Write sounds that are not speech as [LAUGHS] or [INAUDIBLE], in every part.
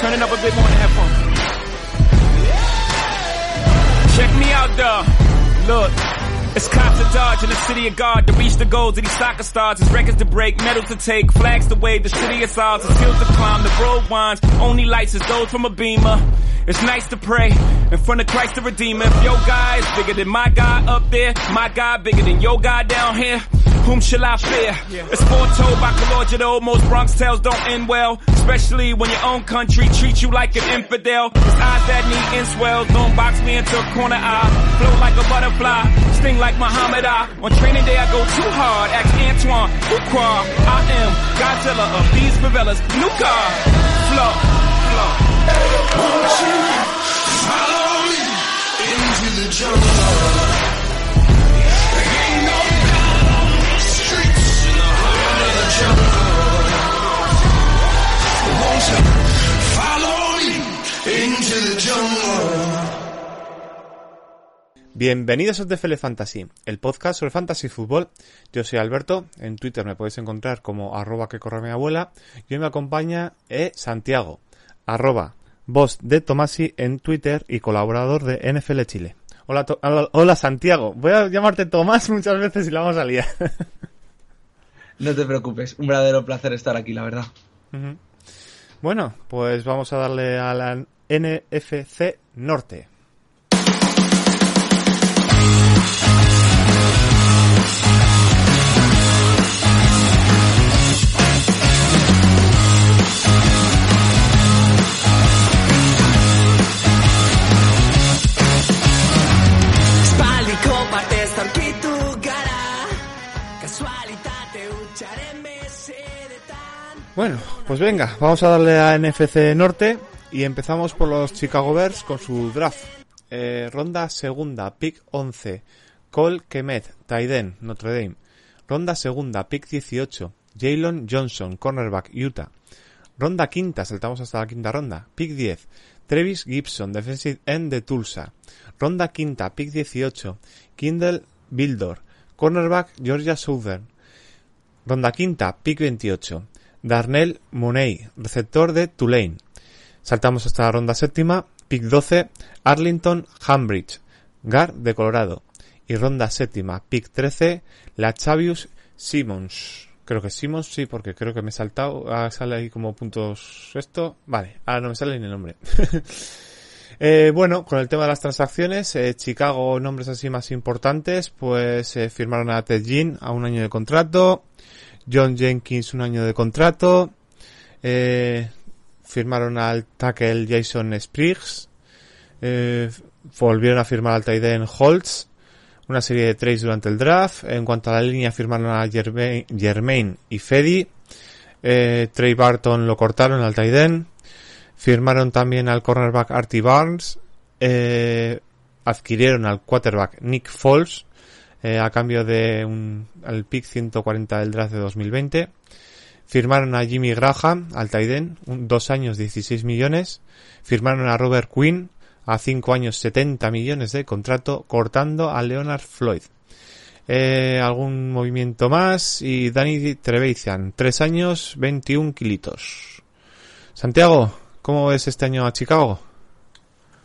Turn it up a bit more and have fun. Check me out, though. Look. It's cops to dodge in the city of God to reach the goals of these soccer stars. It's records to break, medals to take, flags to wave, the city of stars, the skills to climb, the road winds. Only lights is those from a beamer. It's nice to pray in front of Christ the Redeemer. If your guy is bigger than my God up there, my God bigger than your God down here. Whom shall I fear? It's foretold by Calogero. Most Bronx tales don't end well, especially when your own country treats you like an infidel. It's eyes that need inswells. Don't box me into a corner I Float like a butterfly, sting like Muhammad I. On training day I go too hard. Ask Antoine, Fuqua. I am Godzilla of these favelas. New car, flow, Bienvenidos a TFL Fantasy, el podcast sobre fantasy fútbol. Yo soy Alberto, en Twitter me podéis encontrar como arroba que corre mi abuela y hoy me acompaña eh, Santiago, arroba voz de Tomasi en Twitter y colaborador de NFL Chile. Hola, To- hola, Santiago, voy a llamarte Tomás muchas veces y la vamos a liar. [LAUGHS] No te preocupes, un verdadero placer estar aquí, la verdad. Bueno, pues vamos a darle a la NFC Norte. Bueno, pues venga, vamos a darle a NFC Norte y empezamos por los Chicago Bears con su draft. Eh, ronda segunda, pick 11, Cole Kemet, Taiden, Notre Dame. Ronda segunda, pick 18, Jalen Johnson, cornerback, Utah. Ronda quinta, saltamos hasta la quinta ronda, pick 10, Travis Gibson, defensive end de Tulsa. Ronda quinta, pick 18, Kindle Bildor, cornerback, Georgia Southern. Ronda quinta, pick 28. Darnell Mooney, receptor de Tulane. Saltamos hasta la ronda séptima, pick 12. Arlington Hambridge, guard de Colorado. Y ronda séptima, pick 13. Lachavius Simmons. Creo que Simmons, sí, porque creo que me he saltado. Ah, sale ahí como puntos esto. Vale, ahora no me sale ni el nombre. [LAUGHS] Eh, bueno, con el tema de las transacciones, eh, Chicago, nombres así más importantes, pues eh, firmaron a Ted Ginn a un año de contrato, John Jenkins un año de contrato, eh, firmaron al tackle Jason Spriggs, eh, volvieron a firmar al tight end Holtz, una serie de trades durante el draft, en cuanto a la línea firmaron a Jermaine y Fedi, eh, Trey Barton lo cortaron al tight end, Firmaron también al cornerback Artie Barnes. adquirieron al quarterback Nick Foles eh, a cambio de un, al pick 140 del draft de 2020. Firmaron a Jimmy Graham al Taiden, dos años 16 millones. Firmaron a Robert Quinn a cinco años 70 millones de contrato, cortando a Leonard Floyd. Eh, algún movimiento más y Danny Trevathan, tres años 21 kilitos. Santiago, ¿cómo ves este año a Chicago?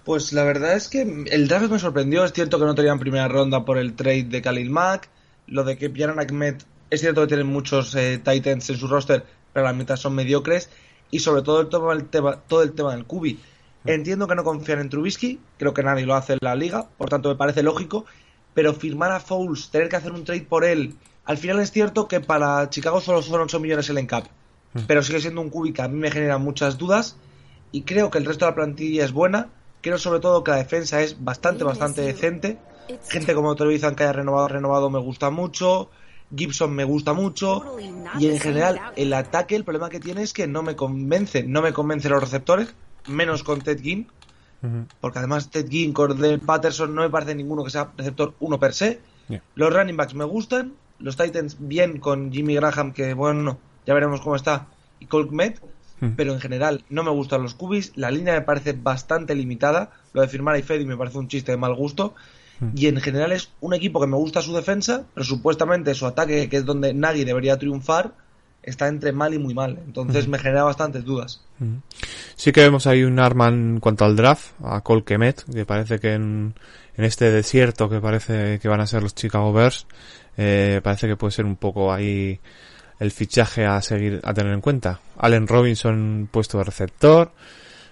Pues la verdad es que el draft me sorprendió. Es cierto que no tenían primera ronda por el trade de Khalil Mack. Lo de que Pierre Ahmed, es cierto que tienen muchos eh, Titans en su roster, pero la mitad son mediocres. Y sobre todo el tema, el tema, todo el tema del Cubi. Entiendo que no confían en Trubisky, creo que nadie lo hace en la liga, por tanto me parece lógico. Pero firmar a Fouls, tener que hacer un trade por él. Al final es cierto que para Chicago solo son 8 millones el encap. Pero sigue siendo un Cubi que a mí me genera muchas dudas. Y creo que el resto de la plantilla es buena. Creo sobre todo que la defensa es bastante, bastante decente. Gente como Trevisan que haya renovado, renovado me gusta mucho. Gibson me gusta mucho. Y en general, el ataque, el problema que tiene es que no me convence. No me convencen los receptores, menos con Ted Ginn. Porque además Ted Ginn, Cordell Patterson, no me parece ninguno que sea receptor uno per se. Yeah. Los running backs me gustan. Los Titans bien con Jimmy Graham, que bueno, ya veremos cómo está. Y Colt Kmet. Mm. Pero en general no me gustan los cubis. La línea me parece bastante limitada. Lo de firmar a Ifedi me parece un chiste de mal gusto. Mm. Y en general es un equipo que me gusta su defensa, pero supuestamente su ataque, que es donde Nagy debería triunfar, está entre mal y muy mal. Entonces me genera bastantes dudas. Sí que vemos ahí un arma en cuanto al draft, a Cole Kemet, que parece que en, en este desierto que parece que van a ser los Chicago Bears, eh, parece que puede ser un poco ahí el fichaje a seguir, a tener en cuenta. Allen Robinson puesto de receptor,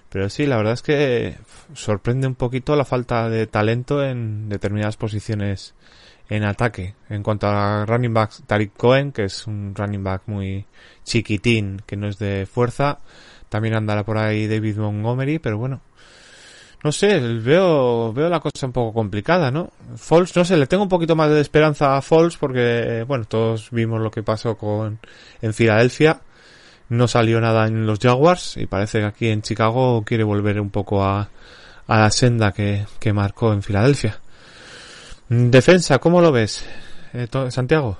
pero sí, la verdad es que sorprende un poquito la falta de talento en determinadas posiciones en ataque. En cuanto a running back, Tariq Cohen, que es un running back muy chiquitín, que no es de fuerza, también andará por ahí David Montgomery, pero bueno. No sé, veo, veo la cosa un poco complicada, ¿no? Falls, no sé, le tengo un poquito más de esperanza a Falls porque, bueno, todos vimos lo que pasó con, en Filadelfia. No salió nada en los Jaguars y parece que aquí en Chicago quiere volver un poco a, a la senda que, que marcó en Filadelfia. Defensa, ¿cómo lo ves, eh, Santiago?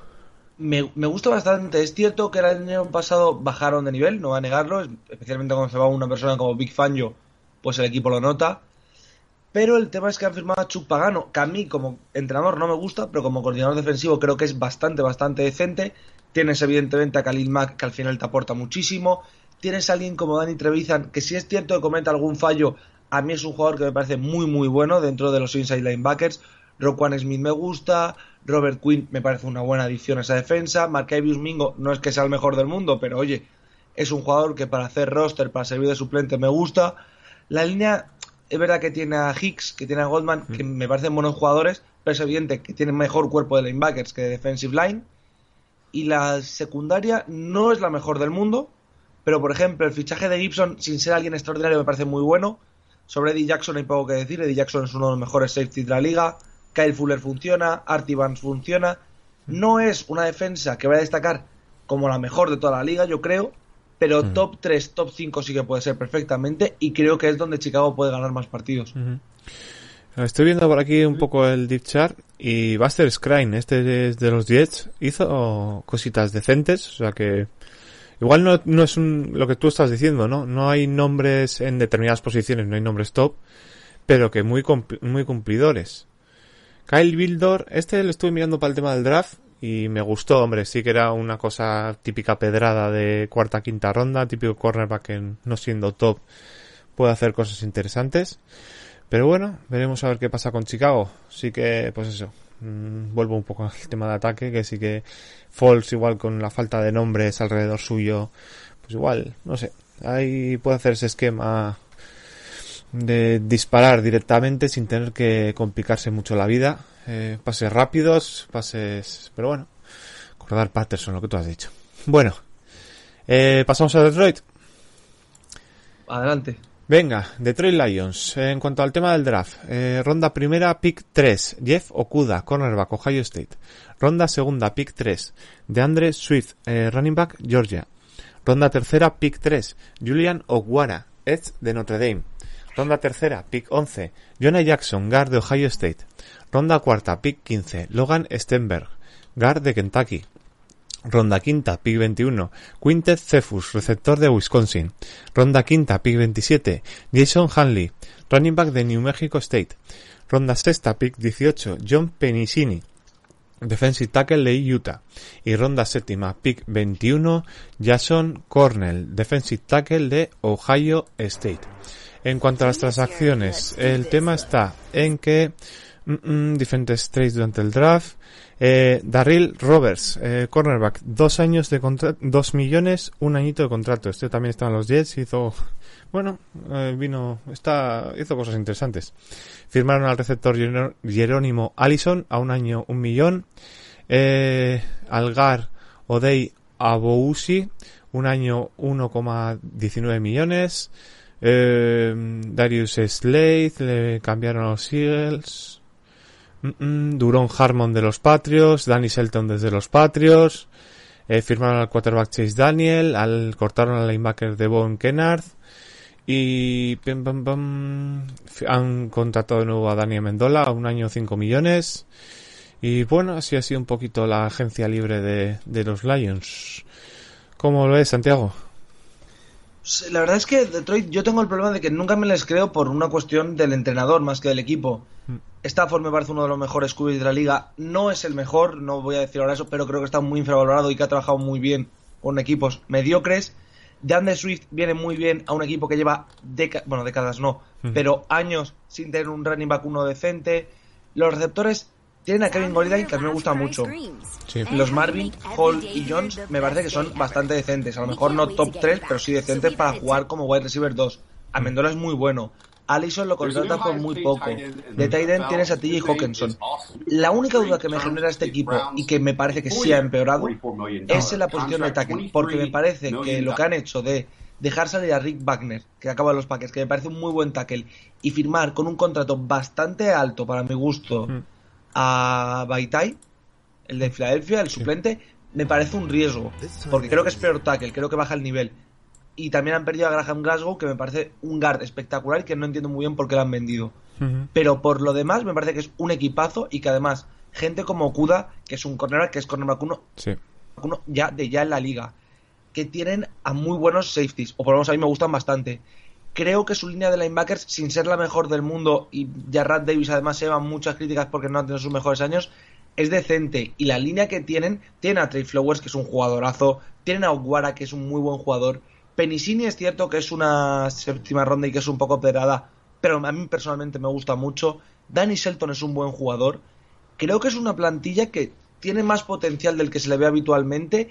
Me, me gusta bastante. Es cierto que el año pasado bajaron de nivel, no voy a negarlo. es- Especialmente cuando se va una persona como Big Fangio, pues el equipo lo nota. Pero el tema es que han firmado a Chuck Pagano, que a mí como entrenador no me gusta, pero como coordinador defensivo creo que es bastante, bastante decente. Tienes evidentemente a Khalil Mack, que al final te aporta muchísimo. Tienes a alguien como Danny Trevisan, que si es cierto que cometa algún fallo, a mí es un jugador que me parece muy, muy bueno dentro de los inside linebackers. Roquan Smith me gusta, Robert Quinn me parece una buena adición a esa defensa, Marcavius Mingo no es que sea el mejor del mundo, pero oye, es un jugador que para hacer roster, para servir de suplente me gusta. La línea es verdad que tiene a Hicks, que tiene a Goldman, que me parecen buenos jugadores, pero es evidente que tienen mejor cuerpo de linebackers que de defensive line. Y la secundaria no es la mejor del mundo, pero por ejemplo el fichaje de Gibson, sin ser alguien extraordinario, me parece muy bueno. Sobre Eddie Jackson hay poco que decir, Eddie Jackson es uno de los mejores safety de la liga. Kyle Fuller funciona, Artie Vance funciona. No es una defensa que vaya a destacar como la mejor de toda la liga, yo creo, pero top 3, top 5 sí que puede ser perfectamente y creo que es donde Chicago puede ganar más partidos. Estoy viendo por aquí un poco el deep chart y Buster Scrine, este es de los Jets, hizo cositas decentes, o sea que igual no, no es un, lo que tú estás diciendo, ¿no? No hay nombres en determinadas posiciones, no hay nombres top, pero que muy, muy cumplidores. Kyle Bildor, este lo estuve mirando para el tema del draft y me gustó, hombre, sí que era una cosa típica pedrada de cuarta, quinta ronda, típico cornerback que no siendo top puede hacer cosas interesantes. Pero bueno, veremos a ver qué pasa con Chicago. Sí que, pues eso, mm, vuelvo un poco al tema de ataque, que sí que Falls igual con la falta de nombres alrededor suyo, pues igual, no sé, ahí puede hacer ese esquema de disparar directamente sin tener que complicarse mucho la vida. Eh, pases rápidos, pases... Pero bueno, acordar Patterson, lo que tú has dicho. Bueno, eh, pasamos a Detroit. Adelante. Venga, Detroit Lions. En cuanto al tema del draft, eh, ronda primera, pick 3, Jeff Okuda, cornerback, Ohio State. Ronda segunda, pick 3, DeAndre Swift, eh, running back, Georgia. Ronda tercera, pick 3, Julian Oguara, Edge de Notre Dame. Ronda tercera, pick 11, Jonah Jackson, guard de Ohio State. Ronda cuarta, pick 15, Logan Stenberg, guard de Kentucky. Ronda quinta, pick 21, Quintet Cephus, receptor de Wisconsin. Ronda quinta, pick 27, Jason Hanley, running back de New Mexico State. Ronda sexta, pick 18, John Penicini, defensive tackle de Utah. Y ronda séptima, pick 21, Jason Cornell, defensive tackle de Ohio State. En cuanto a las transacciones, el tema está en que mm, mm, diferentes trades durante el draft. Eh, Darryl Roberts, eh, cornerback, dos años de contrato, dos millones, un añito de contrato. Este también estaba en los Jets, hizo, bueno, eh, vino, está, hizo cosas interesantes. Firmaron al receptor Jerónimo Allison a un año, un millón. Eh, Algar Odey Abousi, un año, 1,19 millones. Eh, Darius Slade, le cambiaron a los Eagles. Mm, Duron Harmon de los Patriots, Danny Shelton desde los Patriots, eh, firmaron al quarterback Chase Daniel, al cortaron al linebacker Devon Kennard y pim, pam, pam, han contratado de nuevo a Daniel Mendola un año 5 millones y bueno, así ha sido un poquito la agencia libre de, de los Lions. ¿Cómo lo ves, Santiago? La verdad es que Detroit, yo tengo el problema de que nunca me les creo por una cuestión del entrenador más que del equipo. Stafford me parece uno de los mejores QBs de la liga. No es el mejor, no voy a decir ahora eso, pero creo que está muy infravalorado y que ha trabajado muy bien con equipos mediocres. DeAndre Swift viene muy bien a un equipo que lleva décadas, bueno, décadas no, pero años sin tener un running back uno decente. Los receptores tienen a Kevin Golladay, que a mí me gusta mucho. Sí. Los Marvin, Hall y Jones me parece que son bastante decentes. A lo mejor no top 3, pero sí decentes para jugar como wide receiver 2. Amendola es muy bueno. Allison lo contrata por muy poco. De Tyden tienes a TJ Hawkinson. La única duda que me genera este equipo y que me parece que sí ha empeorado es en la posición de tackle. Porque me parece que lo que han hecho de dejar salir a Rick Wagner, que acaba los Packers, que me parece un muy buen tackle, y firmar con un contrato bastante alto para mi gusto a Baitai, el de Filadelfia, el suplente, me parece un riesgo. Porque creo que es peor tackle, creo que baja el nivel. Y también han perdido a Graham Glasgow, que me parece un guard espectacular y que no entiendo muy bien por qué lo han vendido. Pero por lo demás, me parece que es un equipazo y que además, gente como Okuda, que es un cornerback, que es cornerback uno, Sí. uno ya de ya en la liga, que tienen a muy buenos safeties, o por lo menos a mí me gustan bastante. Creo que su línea de linebackers, sin ser la mejor del mundo, y ya Rad Davis además se llevan muchas críticas porque no han tenido sus mejores años, es decente. Y la línea que tienen, tienen a Trey Flowers, que es un jugadorazo, tienen a Oguara, que es un muy buen jugador. Penisini es cierto que es una séptima ronda y que es un poco pedrada, pero a mí personalmente me gusta mucho. Danny Shelton es un buen jugador. Creo que es una plantilla que tiene más potencial del que se le ve habitualmente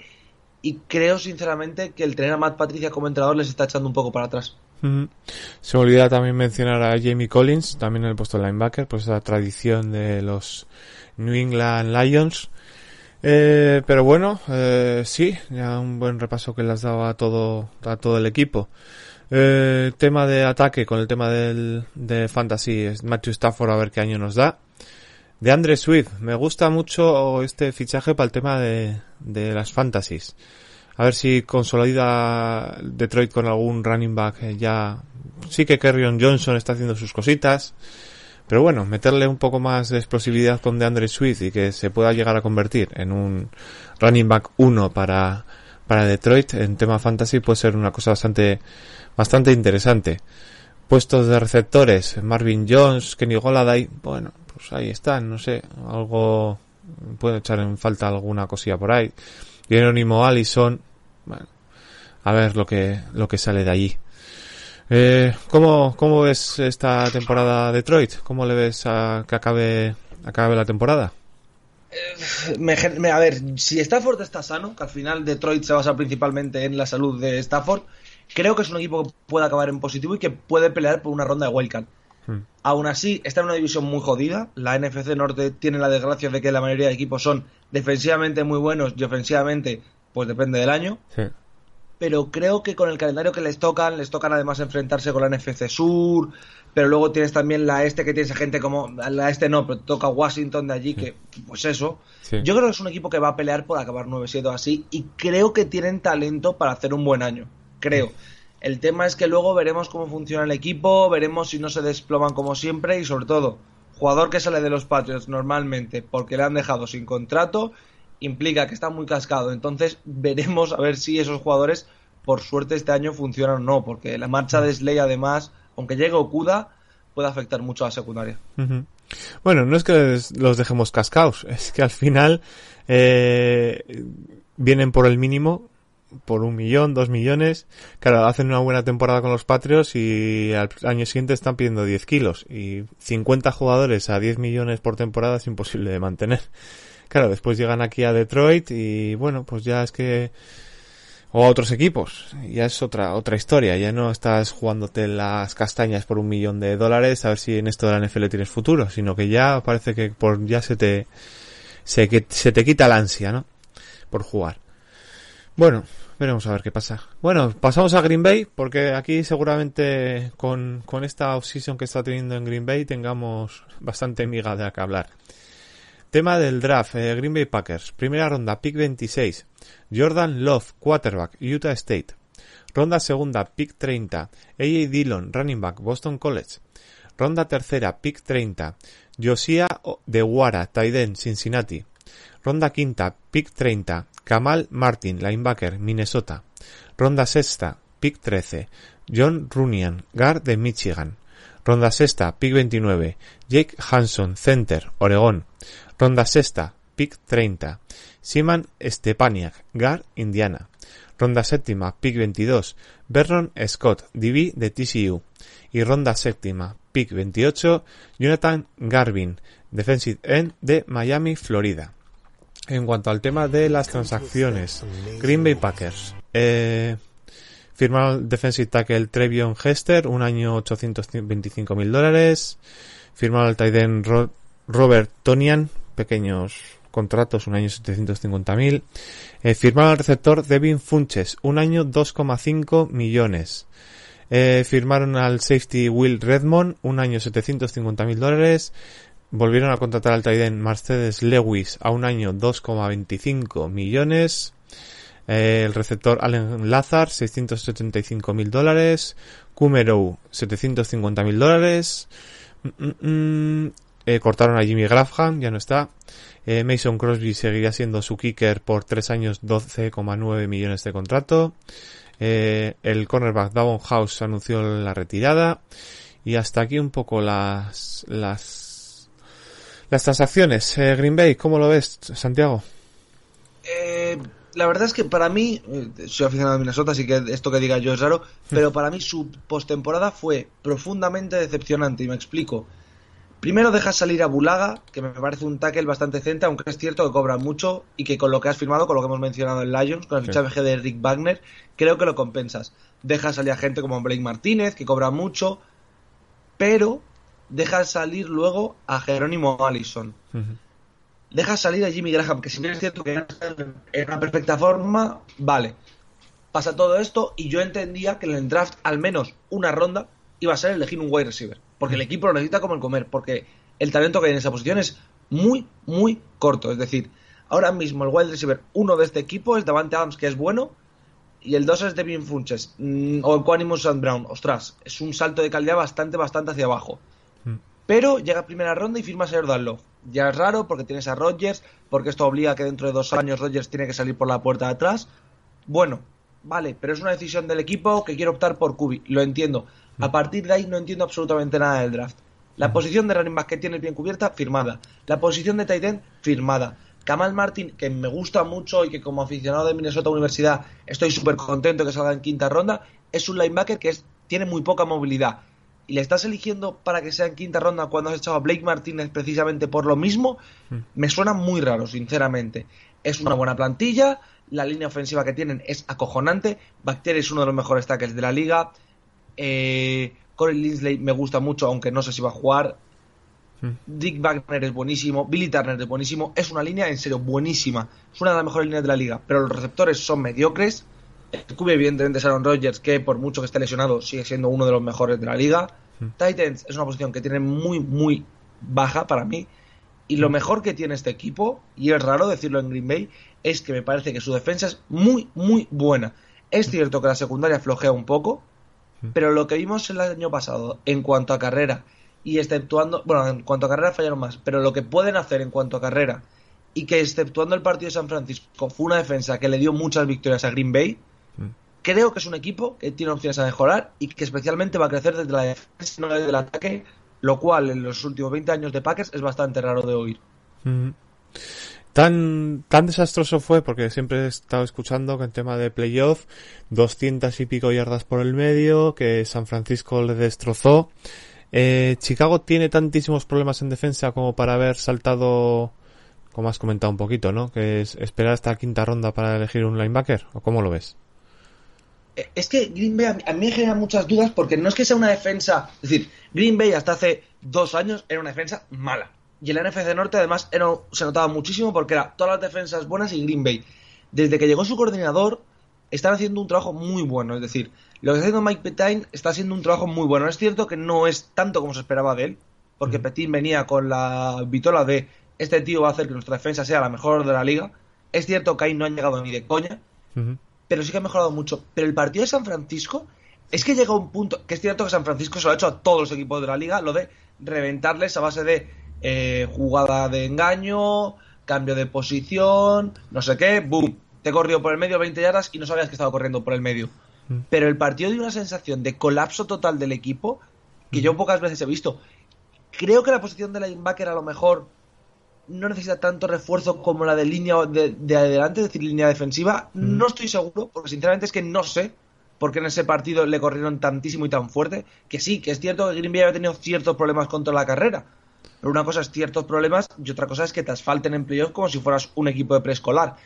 y creo sinceramente que el tener a Matt Patricia como entrenador les está echando un poco para atrás. Ujú. Se me olvida también mencionar a Jamie Collins, también en el puesto de linebacker, pues esa tradición de los New England Lions. Eh, pero bueno, eh, sí, ya un buen repaso que le has dado a todo, a todo el equipo. Eh, tema de ataque con el tema del, de fantasy Matthew Stafford a ver qué año nos da. De Andre Swift, me gusta mucho este fichaje para el tema de, de las fantasies. A ver si consolida Detroit con algún running back eh, ya. Sí que Kerryon Johnson está haciendo sus cositas. Pero bueno, meterle un poco más de explosividad con DeAndre Swift y que se pueda llegar a convertir en un running back 1 para, para Detroit en tema fantasy puede ser una cosa bastante, bastante interesante. Puestos de receptores, Marvin Jones, Kenny Goladay, bueno, pues ahí están, no sé, algo, puedo echar en falta alguna cosilla por ahí. Jerónimo Allison, bueno, a ver lo que, lo que sale de allí. Eh, ¿cómo, ¿Cómo ves esta temporada Detroit? ¿Cómo le ves a que acabe, acabe la temporada? Me me- a ver, si Stafford está sano, que al final Detroit se basa principalmente en la salud de Stafford, creo que es un equipo que puede acabar en positivo y que puede pelear por una ronda de wildcard. Hmm. Aún así, está en una división muy jodida. La NFC Norte tiene la desgracia de que la mayoría de equipos son defensivamente muy buenos y ofensivamente, pues depende del año. Sí. pero creo que con el calendario que les tocan, les tocan además enfrentarse con la NFC Sur, pero luego tienes también la este que tienes a gente como, la este no, pero toca Washington de allí, que pues eso. Sí. Yo creo que es un equipo que va a pelear por acabar 9-7 o así, y creo que tienen talento para hacer un buen año, creo. El tema es que luego veremos cómo funciona el equipo, veremos si no se desploman como siempre, y sobre todo, jugador que sale de los Patriots normalmente porque le han dejado sin contrato, implica que está muy cascado. Entonces veremos a ver si esos jugadores, por suerte, este año funcionan o no, porque la marcha de Slay, además, aunque llegue Okuda, puede afectar mucho a la secundaria. Bueno, no es que los dejemos cascaos, [LAUGHS] es que al final eh, vienen por el mínimo, por un millón, dos millones. Claro, hacen una buena temporada con los Patriots y al año siguiente están pidiendo 10 kilos. Y 50 jugadores a 10 millones por temporada es imposible de mantener. Claro, después llegan aquí a Detroit y bueno, pues ya es que o a otros equipos. Ya es otra, otra historia. Ya no estás jugándote las castañas por un millón de dólares a ver si en esto de la NFL tienes futuro, sino que ya parece que por ya se te, se, se te quita la ansia, ¿no? Por jugar. Bueno, veremos a ver qué pasa. Bueno, pasamos a Green Bay, porque aquí seguramente con, con esta offseason que está teniendo en Green Bay tengamos bastante miga de la que hablar. Tema del draft, eh, Green Bay Packers. Primera ronda, pick 26. Jordan Love, quarterback, Utah State. Ronda segunda, pick 30. A.J. Dillon, running back, Boston College. Ronda tercera, pick 30. Josiah de Wara, Taiden, Cincinnati. Ronda quinta, pick 30. Kamal Martin, linebacker, Minnesota. Ronda sexta, pick 13. John Runian, guard de Michigan. Ronda sexta, pick 29. Jake Hanson, center, Oregón. Ronda sexta, pick 30. Simon Stepaniak, guard, Indiana. Ronda séptima, pick 22. Vernon Scott, DB de TCU. Y ronda séptima, pick 28. Jonathan Garvin, defensive end de Miami, Florida. En cuanto al tema de las transacciones, Green Bay Packers. Eh, firmaron defensive tackle Trevion Hester, un año 825 mil dólares. Firmaron el tight end Ro- Robert Tonian, pequeños contratos, un año 750 mil. Eh, firmaron al receptor Devin Funches, un año 2,5 millones. Eh, firmaron al safety Will Redmond, un año 750 mil dólares. Volvieron a contratar al end Mercedes Lewis a un año 2,25 millones. Eh, el receptor Allen Lazar, 675 mil dólares. Kumero, 750 mil dólares. Mm, mm, mm. Eh, cortaron a Jimmy Grafham, ya no está. Eh, Mason Crosby seguirá siendo su kicker por 3 años 12,9 millones de contrato. Eh, el cornerback Davon House anunció la retirada. Y hasta aquí un poco las, las, las transacciones. Eh, Green Bay, ¿cómo lo ves, Santiago? Eh, la verdad es que para mí, soy aficionado a Minnesota, así que esto que diga yo es raro, pero para mí su postemporada fue profundamente decepcionante y me explico. Primero dejas salir a Bulaga, que me parece un tackle bastante decente, aunque es cierto que cobra mucho y que con lo que has firmado, con lo que hemos mencionado en Lions, con el Sí. fichaje de Rick Wagner, creo que lo compensas. Dejas salir a gente como Blake Martínez, que cobra mucho, pero dejas salir luego a Jerónimo Allison dejas salir a Jimmy Graham, que si bien es cierto que en una perfecta forma, vale. Pasa todo esto y yo entendía que en el draft al menos una ronda iba a ser elegir un wide receiver, porque el equipo lo necesita como el comer, porque el talento que hay en esa posición es muy, muy corto. Es decir, ahora mismo el wide receiver uno de este equipo es Davante Adams, que es bueno, y el dos es Devin Funches, mm, o Equanimus and Brown. Ostras, es un salto de calidad bastante, bastante hacia abajo. Pero llega a primera ronda y firma a Love. Ya es raro porque tienes a Rodgers, porque esto obliga a que dentro de dos años Rodgers tiene que salir por la puerta de atrás. Bueno, vale, pero es una decisión del equipo que quiere optar por Kubi. Lo entiendo. A partir de ahí no entiendo absolutamente nada del draft. La posición de running back que tienes bien cubierta, firmada. La posición de tight end, firmada. Kamal Martin, que me gusta mucho y que como aficionado de Minnesota Universidad estoy súper contento que salga en quinta ronda, es un linebacker que es, tiene muy poca movilidad. Y le estás eligiendo para que sea en quinta ronda cuando has echado a Blake Martínez precisamente por lo mismo, me suena muy raro, sinceramente. Es una buena plantilla, la línea ofensiva que tienen es acojonante, Bacter es uno de los mejores tackles de la liga, eh, Corey Linsley me gusta mucho, aunque no sé si va a jugar. Dick Wagner es buenísimo, Billy Turner es buenísimo, es una línea en serio buenísima, es una de las mejores líneas de la liga, pero los receptores son mediocres. El QB, evidentemente, es Aaron Rodgers, que por mucho que esté lesionado, sigue siendo uno de los mejores de la liga. Titans es una posición que tiene muy, muy baja para mí. Y lo mejor que tiene este equipo, y es raro decirlo en Green Bay, es que me parece que su defensa es muy, muy buena. Es cierto que la secundaria flojea un poco, pero lo que vimos el año pasado en cuanto a carrera, y exceptuando, bueno, en cuanto a carrera fallaron más, pero lo que pueden hacer en cuanto a carrera, y que exceptuando el partido de San Francisco fue una defensa que le dio muchas victorias a Green Bay, creo que es un equipo que tiene opciones a mejorar y que especialmente va a crecer desde la defensa y no desde el ataque, lo cual en los últimos 20 años de Packers es bastante raro de oír. Tan, tan desastroso fue porque siempre he estado escuchando que en tema de playoff, 200 y pico yardas por el medio, que San Francisco le destrozó. Eh, Chicago tiene tantísimos problemas en defensa como para haber saltado, como has comentado un poquito, ¿no? Que es esperar hasta la quinta ronda para elegir un linebacker, ¿o cómo lo ves? Eh, Es que Green Bay a mí, me genera muchas dudas porque no es que sea una defensa. Es decir, Green Bay hasta hace dos años era una defensa mala. Y en la NFC Norte además era- se notaba muchísimo porque era todas las defensas buenas y Green Bay. Desde que llegó su coordinador, están haciendo un trabajo muy bueno. Es decir, lo que está haciendo Mike Petain está haciendo un trabajo muy bueno. Es cierto que no es tanto como se esperaba de él, porque Petain venía con la vitola de este tío va a hacer que nuestra defensa sea la mejor de la liga. Es cierto que ahí no han llegado ni de coña, pero sí que ha mejorado mucho. Pero el partido de San Francisco es que llega a un punto, que es cierto que San Francisco se lo ha hecho a todos los equipos de la liga, lo de reventarles a base de eh, jugada de engaño, cambio de posición, no sé qué, boom, te corrió por el medio 20 yardas y no sabías que estaba corriendo por el medio. Pero el partido dio una sensación de colapso total del equipo que yo pocas veces he visto. Creo que la posición de linebacker a lo mejor no necesita tanto refuerzo como la de línea de, de adelante, es decir, línea defensiva. No estoy seguro, porque sinceramente es que no sé por qué en ese partido le corrieron tantísimo y tan fuerte. Que sí, que es cierto que Green Bay había tenido ciertos problemas contra la carrera. Pero una cosa es ciertos problemas y otra cosa es que te asfalten en playoff como si fueras un equipo de preescolar.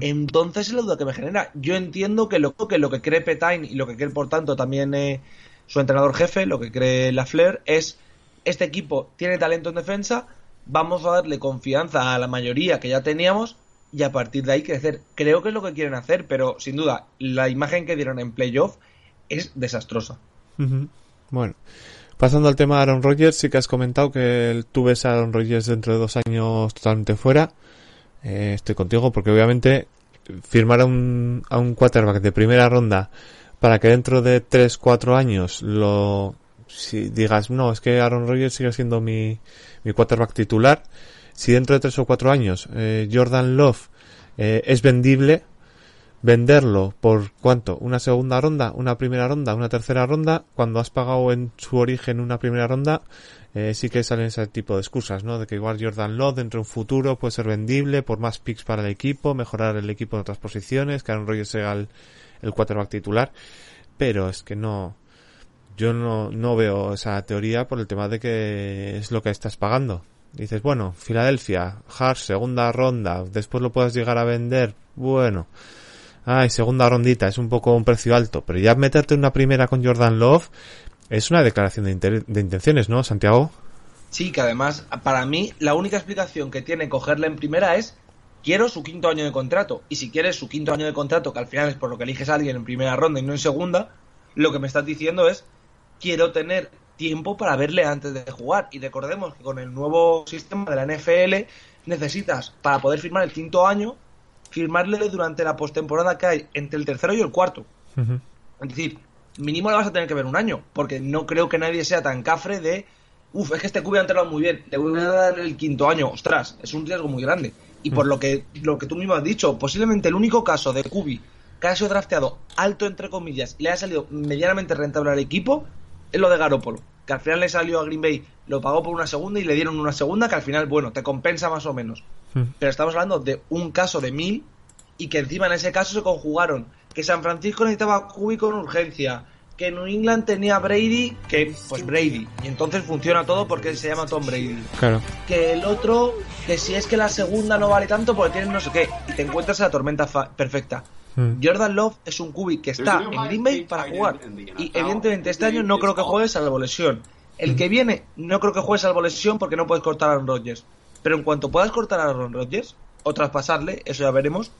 Entonces es la duda que me genera. Yo entiendo que lo que, lo que cree Petain y lo que cree, por tanto, también eh, su entrenador jefe, lo que cree Lafleur, es este equipo tiene talento en defensa, vamos a darle confianza a la mayoría que ya teníamos y a partir de ahí crecer. Creo que es lo que quieren hacer, pero sin duda, la imagen que dieron en playoff es desastrosa. Bueno, pasando al tema de Aaron Rodgers, sí que has comentado que tú ves a Aaron Rodgers dentro de dos años totalmente fuera. Eh, estoy contigo porque obviamente firmar a un, a un quarterback de primera ronda para que dentro de 3, 4 años lo si digas, no, es que Aaron Rodgers sigue siendo mi, mi quarterback titular. Si dentro de 3 o 4 años eh, Jordan Love eh, es vendible, venderlo por cuánto, una segunda ronda, una primera ronda, una tercera ronda, cuando has pagado en su origen una primera ronda, eh, sí que salen ese tipo de excusas, ¿no? De que igual Jordan Love dentro de un futuro puede ser vendible por más picks para el equipo, mejorar el equipo en otras posiciones, que Aaron Rodgers sea el, el quarterback titular, pero es que no, yo no, no veo esa teoría por el tema de que es lo que estás pagando. Dices, bueno, Filadelfia, Hart, segunda ronda, después lo puedes llegar a vender, bueno, ay, segunda rondita, es un poco un precio alto, pero ya meterte en una primera con Jordan Love es una declaración de, intenciones, ¿no, Santiago? Sí, que además, para mí, la única explicación que tiene cogerla en primera es quiero su quinto año de contrato. Y si quieres su quinto año de contrato, que al final es por lo que eliges a alguien en primera ronda y no en segunda, lo que me estás diciendo es quiero tener tiempo para verle antes de jugar. Y recordemos que con el nuevo sistema de la NFL necesitas, para poder firmar el quinto año, firmarle durante la postemporada que hay entre el tercero y el cuarto. Es decir, mínimo le vas a tener que ver un año, porque no creo que nadie sea tan cafre de, uff, es que este cubi ha entrenado muy bien, le voy a dar el quinto año, ostras, es un riesgo muy grande. Y por lo que, lo que tú mismo has dicho, posiblemente el único caso de cubi que ha sido drafteado alto, entre comillas, y le ha salido medianamente rentable al equipo, es lo de Garópolo. Que al final le salió a Green Bay, lo pagó por una segunda y le dieron una segunda que al final, bueno, te compensa más o menos. Mm. Pero estamos hablando de un caso de mil y que encima en ese caso se conjugaron que San Francisco necesitaba Cubi con urgencia, que New England tenía Brady, que pues Brady, y entonces funciona todo porque se llama Tom Brady. Claro. Que el otro, que si es que la segunda no vale tanto porque tienen no sé qué, y te encuentras en la tormenta fa- perfecta. Mm. Jordan Love es un cubi que está en Green Bay para jugar. Y evidentemente este año no creo que juegue salvo lesión. El que viene no creo que juegue salvo lesión porque no puedes cortar a Rodgers. Pero en cuanto puedas cortar a Aaron Rodgers o traspasarle, eso ya veremos,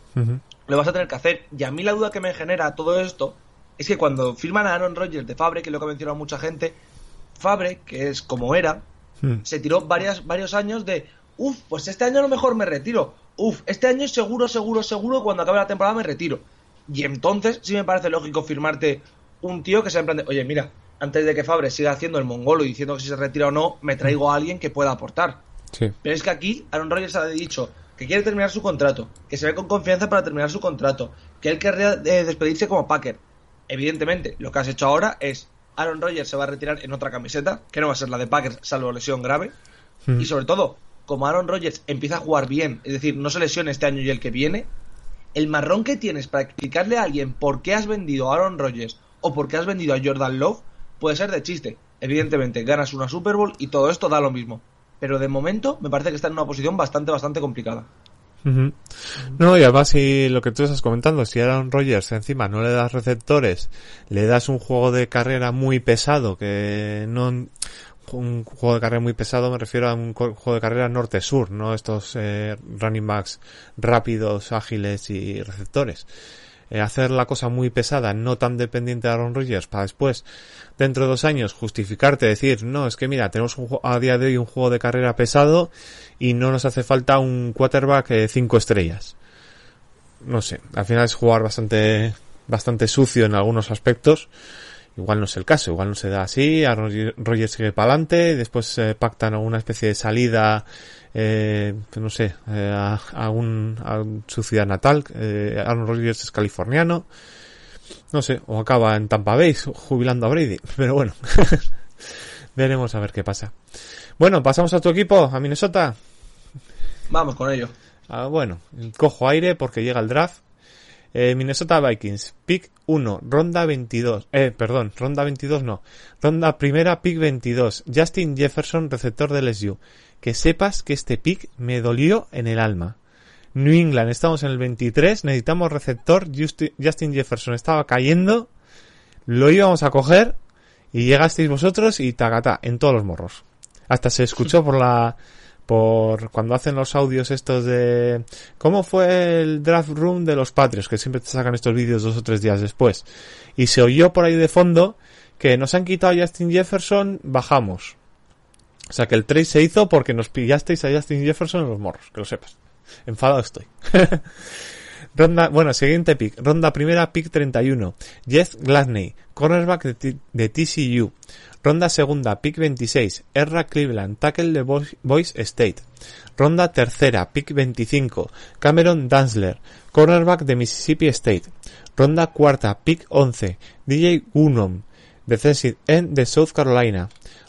lo vas a tener que hacer. Y a mí la duda que me genera todo esto es que cuando firman a Aaron Rodgers de Fabre, que es lo que ha mencionado mucha gente, Fabre, que es como era, Mm. se tiró varias, varios años de, uff, pues este año a lo mejor me retiro. Uf, este año seguro, seguro, seguro, cuando acabe la temporada me retiro. Y entonces sí me parece lógico firmarte un tío que sea en plan de, oye, mira, antes de que Fabre siga haciendo el mongolo y diciendo que si se retira o no, me traigo a alguien que pueda aportar. Sí. Pero es que aquí Aaron Rodgers ha dicho que quiere terminar su contrato, que se ve con confianza para terminar su contrato, que él querría eh, despedirse como Packer. Evidentemente, lo que has hecho ahora es Aaron Rodgers se va a retirar en otra camiseta, que no va a ser la de Packers, salvo lesión grave. Mm. Y sobre todo, como Aaron Rodgers empieza a jugar bien, es decir, no se lesiona este año y el que viene, el marrón que tienes para explicarle a alguien por qué has vendido a Aaron Rodgers o por qué has vendido a Jordan Love puede ser de chiste. Evidentemente, ganas una Super Bowl y todo esto da lo mismo. Pero de momento me parece que está en una posición bastante, bastante complicada. No, y además si lo que tú estás comentando, si Aaron Rodgers encima no le das receptores, le das un juego de carrera muy pesado, que no un juego de carrera muy pesado me refiero a un juego de carrera norte-sur, no estos eh, running backs rápidos, ágiles y receptores. Eh, hacer la cosa muy pesada, no tan dependiente de Aaron Rodgers, para después, dentro de dos años, justificarte, decir, no, es que mira, tenemos a día de hoy un juego de carrera pesado y no nos hace falta un quarterback de cinco estrellas. No sé, al final es jugar bastante, bastante sucio en algunos aspectos. Igual no es el caso, igual no se da así, Rodgers- Rodgers sigue para adelante, después eh, pactan una especie de salida, eh, no sé, eh, a, a un, a un- su ciudad natal, eh, Aaron Rodgers es californiano, no sé, o acaba en Tampa Bay [LAUGHS] jubilando a Brady, pero bueno, [LAUGHS] veremos a ver qué pasa. Bueno, pasamos a tu equipo, a Minnesota. Vamos con ello. Ah, bueno, cojo aire porque llega el draft. Eh, Minnesota Vikings, pick 1, ronda 22. Eh, perdón, ronda 22 no. Ronda primera, pick 22. Justin Jefferson, receptor del LSU. Que sepas que este pick me dolió en el alma. New England, estamos en el 23, necesitamos receptor. Justi- Justin Jefferson estaba cayendo. Lo íbamos a coger. Y llegasteis vosotros y tagata, en todos los morros. Hasta se escuchó por la, por cuando hacen los audios estos de cómo fue el draft room de los Patriots, que siempre te sacan estos vídeos dos o tres días después. Y se oyó por ahí de fondo que nos han quitado a Justin Jefferson, bajamos. O sea que el trade se hizo porque nos pillasteis a Justin Jefferson en los morros, que lo sepas. Enfadado estoy. [LAUGHS] Ronda, bueno, siguiente pick. Ronda primera, pick 31. Jeff Gladney, cornerback de, de TCU. Ronda segunda, pick 26. Erra Cleveland, tackle de Boise State. Ronda tercera, pick 25. Cameron Danzler, cornerback de Mississippi State. Ronda cuarta, pick 11. DJ Gunom, defensive end de South Carolina.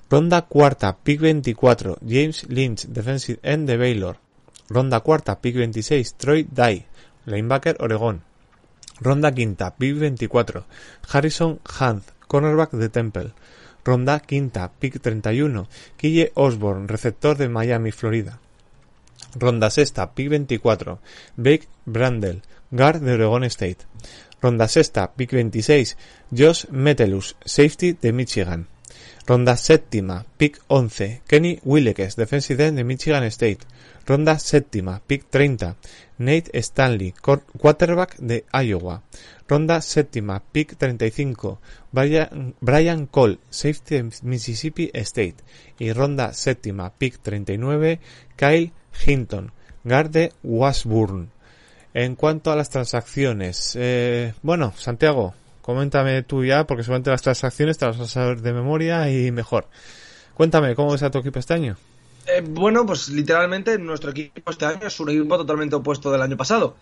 Ronda cuarta, pick 24. James Lynch, defensive end de Baylor. Ronda cuarta, pick 26. Troy Dye, linebacker Oregón. Ronda quinta, pick 24. Harrison Hunt, cornerback de Temple. Ronda quinta, pick 31. Kille Osborne, receptor de Miami, Florida. Ronda sexta, pick 24. Blake Brandel, guard de Oregon State. Ronda sexta, pick 26. Josh Metellus, safety de Michigan. Ronda séptima, pick 11. Kenny Willekes, defensive end de Michigan State. Ronda séptima, pick 30. Nate Stanley, quarterback de Iowa. Ronda séptima, pick 35. Brian, Brian Cole, safety de Mississippi State. Y ronda séptima, pick 39. Kyle Hinton, guard de Washburn. En cuanto a las transacciones, eh, bueno, Santiago, coméntame tú ya, porque seguramente las transacciones te las vas a saber de memoria y mejor. Cuéntame, ¿cómo ves a tu equipo este año? Eh, bueno, pues literalmente nuestro equipo este año es un equipo totalmente opuesto del año pasado.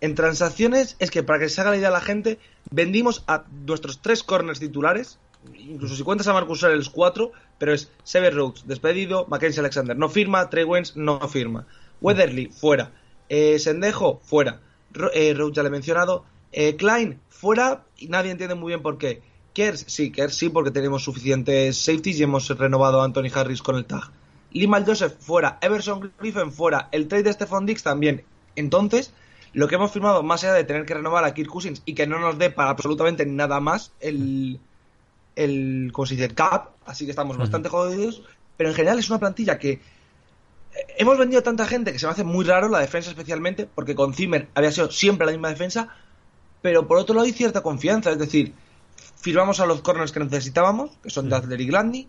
En transacciones es que para que se haga la idea la gente, vendimos a nuestros tres corners titulares, incluso si cuentas a Marcus Earls cuatro, pero es Sever Rhodes despedido, Mackenzie Alexander no firma, Trey Wentz no firma, Weatherly fuera, eh, Sendejo fuera, Ro- eh, ya le he mencionado, eh, Klein fuera y nadie entiende muy bien por qué. Kers sí, Kers sí, porque tenemos suficientes safeties y hemos renovado a Anthony Harris con el tag. Limal Joseph fuera, Everson Griffin fuera, el trade de Stephon Dix también. Entonces, lo que hemos firmado, más allá de tener que renovar a Kirk Cousins y que no nos dé para absolutamente nada más el, el ¿cómo se dice? el cap, así que estamos bastante jodidos, pero en general es una plantilla que eh, hemos vendido tanta gente que se me hace muy raro, la defensa especialmente, porque con Zimmer había sido siempre la misma defensa, pero por otro lado hay cierta confianza, es decir, firmamos a los corners que necesitábamos, que son Dazzler y Gladney,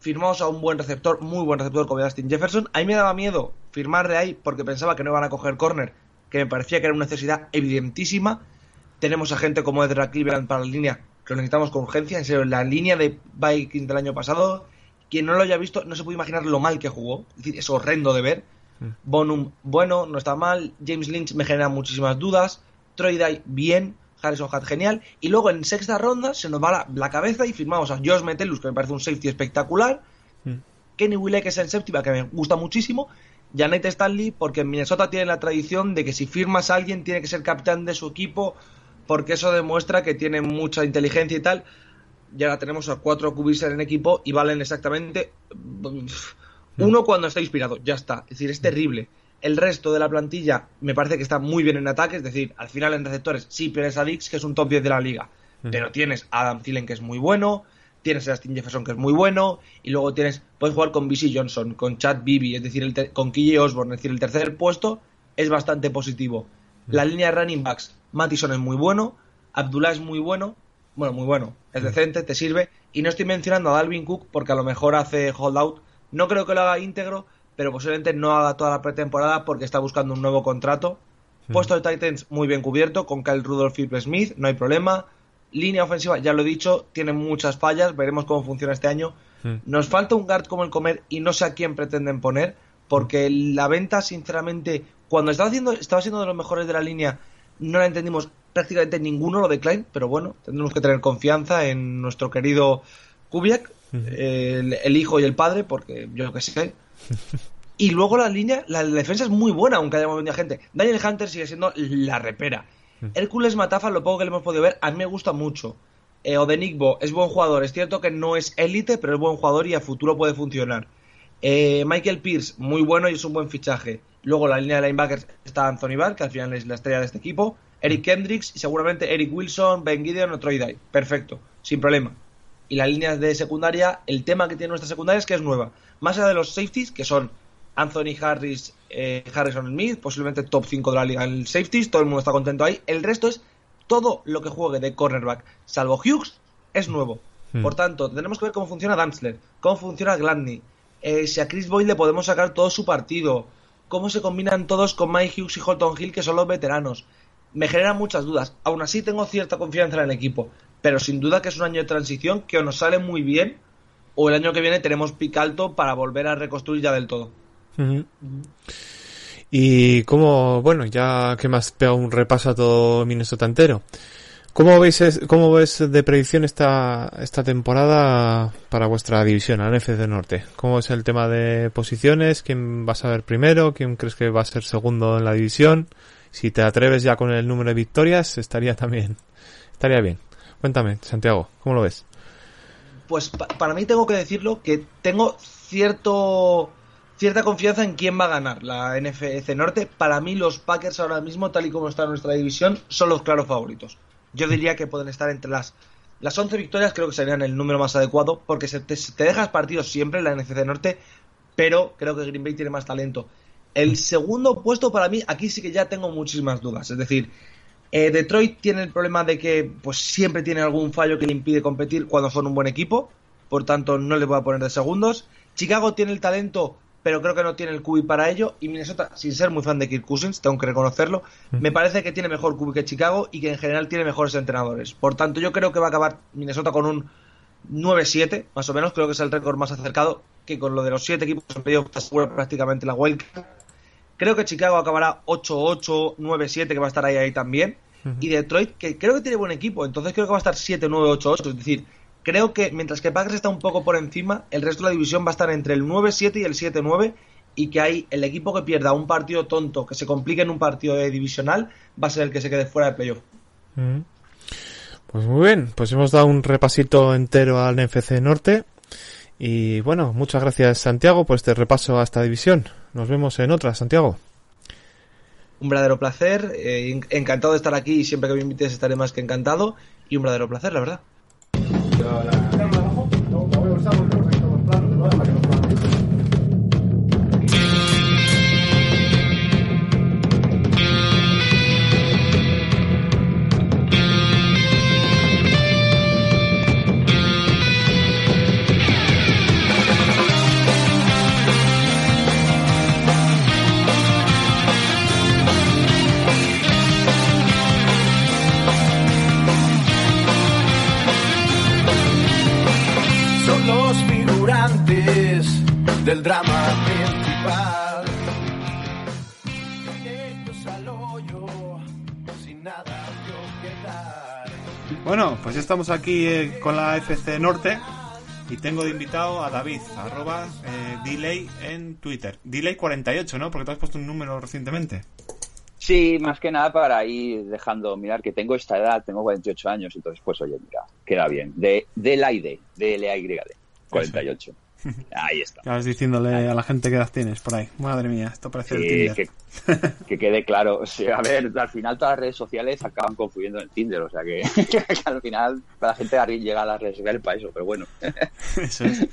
firmamos a un buen receptor, muy buen receptor como Justin Jefferson. A mí me daba miedo firmar de ahí porque pensaba que no iban a coger corner, que me parecía que era una necesidad evidentísima. Tenemos a gente como Edra Cleveland para la línea, que lo necesitamos con urgencia. En serio, la línea de Vikings del año pasado, quien no lo haya visto, no se puede imaginar lo mal que jugó. Es decir, es horrendo de ver. Bonum, bueno, no está mal. James Lynch me genera muchísimas dudas. Troy Dye, bien. Harrison Hunt, genial. Y luego en sexta ronda se nos va la, la cabeza y firmamos a Josh Metellus, que me parece un safety espectacular. Kenny Willek es en séptima, que me gusta muchísimo. Janet Stanley, porque en Minnesota tiene la tradición de que si firmas a alguien tiene que ser capitán de su equipo, porque eso demuestra que tiene mucha inteligencia y tal. Y ahora tenemos a cuatro cubis en el equipo y valen exactamente uno cuando está inspirado, ya está. Es decir, es terrible. El resto de la plantilla me parece que está muy bien en ataque, es decir, al final en receptores sí tienes a Dix, que es un top 10 de la liga, pero tienes a Adam Thielen, que es muy bueno, tienes a Justin Jefferson, que es muy bueno, y luego tienes, puedes jugar con BC Johnson, con Chad Bibi, es decir, el con Kille Osborne, es decir, el tercer puesto es bastante positivo. La línea de running backs Mattison es muy bueno, Abdullah es muy bueno, bueno, muy bueno, es decente, te sirve, y no estoy mencionando a Dalvin Cook porque a lo mejor hace holdout, no creo que lo haga íntegro, pero posiblemente no haga toda la pretemporada porque está buscando un nuevo contrato. Puesto de Titans muy bien cubierto, con Kyle Rudolph y Smith, no hay problema. Línea ofensiva, ya lo he dicho, tiene muchas fallas, veremos cómo funciona este año. Nos falta un guard como el comer y no sé a quién pretenden poner, porque la venta, sinceramente, cuando estaba, haciendo, estaba siendo de los mejores de la línea, no la entendimos prácticamente ninguno lo de Klein, pero bueno, tendremos que tener confianza en nuestro querido Kubiak, el, el hijo y el padre, porque yo que sé. [LAUGHS] Y luego la línea, la, defensa es muy buena, aunque hayamos vendido gente. Daniel Hunter sigue siendo la repera. Hércules Matafa, lo poco que le hemos podido ver, a mí me gusta mucho. Eh, Odenigbo es buen jugador, es cierto que no es élite, pero es buen jugador y a futuro puede funcionar. Eh, Michael Pierce, muy bueno y es un buen fichaje. Luego la línea de linebackers está Anthony Barr, que al final es la estrella de este equipo. Eric Kendricks y seguramente Eric Wilson, Ben Gideon o Troy Dye. Perfecto, sin problema. Y la línea de secundaria, el tema que tiene nuestra secundaria es que es nueva. Más allá de los safeties, que son Anthony Harris, eh, Harrison Smith, posiblemente top 5 de la liga en safeties, todo el mundo está contento ahí. El resto es todo lo que juegue de cornerback, salvo Hughes, es nuevo. Por tanto, tenemos que ver cómo funciona Dantzler, cómo funciona Gladney, eh, si a Chris Boyd le podemos sacar todo su partido, cómo se combinan todos con Mike Hughes y Holton Hill, que son los veteranos. Me generan muchas dudas. Aún así, tengo cierta confianza en el equipo, pero sin duda que es un año de transición que o nos sale muy bien, o el año que viene tenemos pic alto para volver a reconstruir ya del todo. Y como, bueno, ya que me has pegado un repaso a todo Minnesota entero. ¿Cómo veis, es- cómo ves de predicción esta, esta temporada para vuestra división, la NFC Norte? ¿Cómo es el tema de posiciones? ¿Quién vas a ver primero? ¿Quién crees que va a ser segundo en la división? Si te atreves ya con el número de victorias, estaría también, estaría bien. Cuéntame, Santiago, ¿cómo lo ves? Pues pa- para mí tengo que decirlo que tengo cierto cierta confianza en quién va a ganar la NFC Norte. Para mí los Packers ahora mismo, tal y como está nuestra división, son los claros favoritos. Yo diría que pueden estar entre las las 11 victorias, creo que serían el número más adecuado, porque se te, te dejas partidos siempre en la NFC Norte, pero creo que Green Bay tiene más talento. El segundo puesto para mí, aquí sí que ya tengo muchísimas dudas. Es decir, eh, Detroit tiene el problema de que pues siempre tiene algún fallo que le impide competir cuando son un buen equipo, por tanto no le voy a poner de segundos. Chicago tiene el talento, pero creo que no tiene el QB para ello. Y Minnesota, sin ser muy fan de Kirk Cousins, tengo que reconocerlo, me parece que tiene mejor QB que Chicago y que en general tiene mejores entrenadores. Por tanto, yo creo que va a acabar Minnesota con un 9-7, más o menos, creo que es el récord más acercado que con lo de los 7 equipos en playoff está seguro prácticamente la wildcard. Creo que Chicago acabará 8-8, 9-7, que va a estar ahí, ahí también. Y Detroit, que creo que tiene buen equipo, entonces creo que va a estar 7-9, 8-8. Es decir, creo que mientras que Packers está un poco por encima, el resto de la división va a estar entre el 9-7 y el 7-9. Y que hay el equipo que pierda un partido tonto, que se complique en un partido de divisional, va a ser el que se quede fuera de playoff. Pues muy bien, pues hemos dado un repasito entero al NFC Norte. Y bueno, muchas gracias Santiago por este repaso a esta división. Nos vemos en otra, Santiago. Un verdadero placer, eh, en- encantado de estar aquí y siempre que me invites estaré más que encantado. Y un verdadero placer, la verdad. Son Bueno, pues estamos aquí eh, con la FC Norte y tengo de invitado a David, arroba eh, Delay en Twitter. Delay48, ¿no? Porque te has puesto un número recientemente. Sí, más que nada para ir dejando mirar que tengo esta edad, tengo 48 años, entonces pues oye, mira, queda bien. De, de la ID, de la YD, 48. Ahí está. Vas diciéndole a la gente qué edad tienes por ahí. Madre mía, esto parece el Sí, Tinder. que, que quede claro. [LAUGHS] O sea, a ver, al final todas las redes sociales acaban confundiendo en Tinder, o sea que, [LAUGHS] que al final la gente llega a las redes sociales para eso, pero bueno. [LAUGHS] Eso es.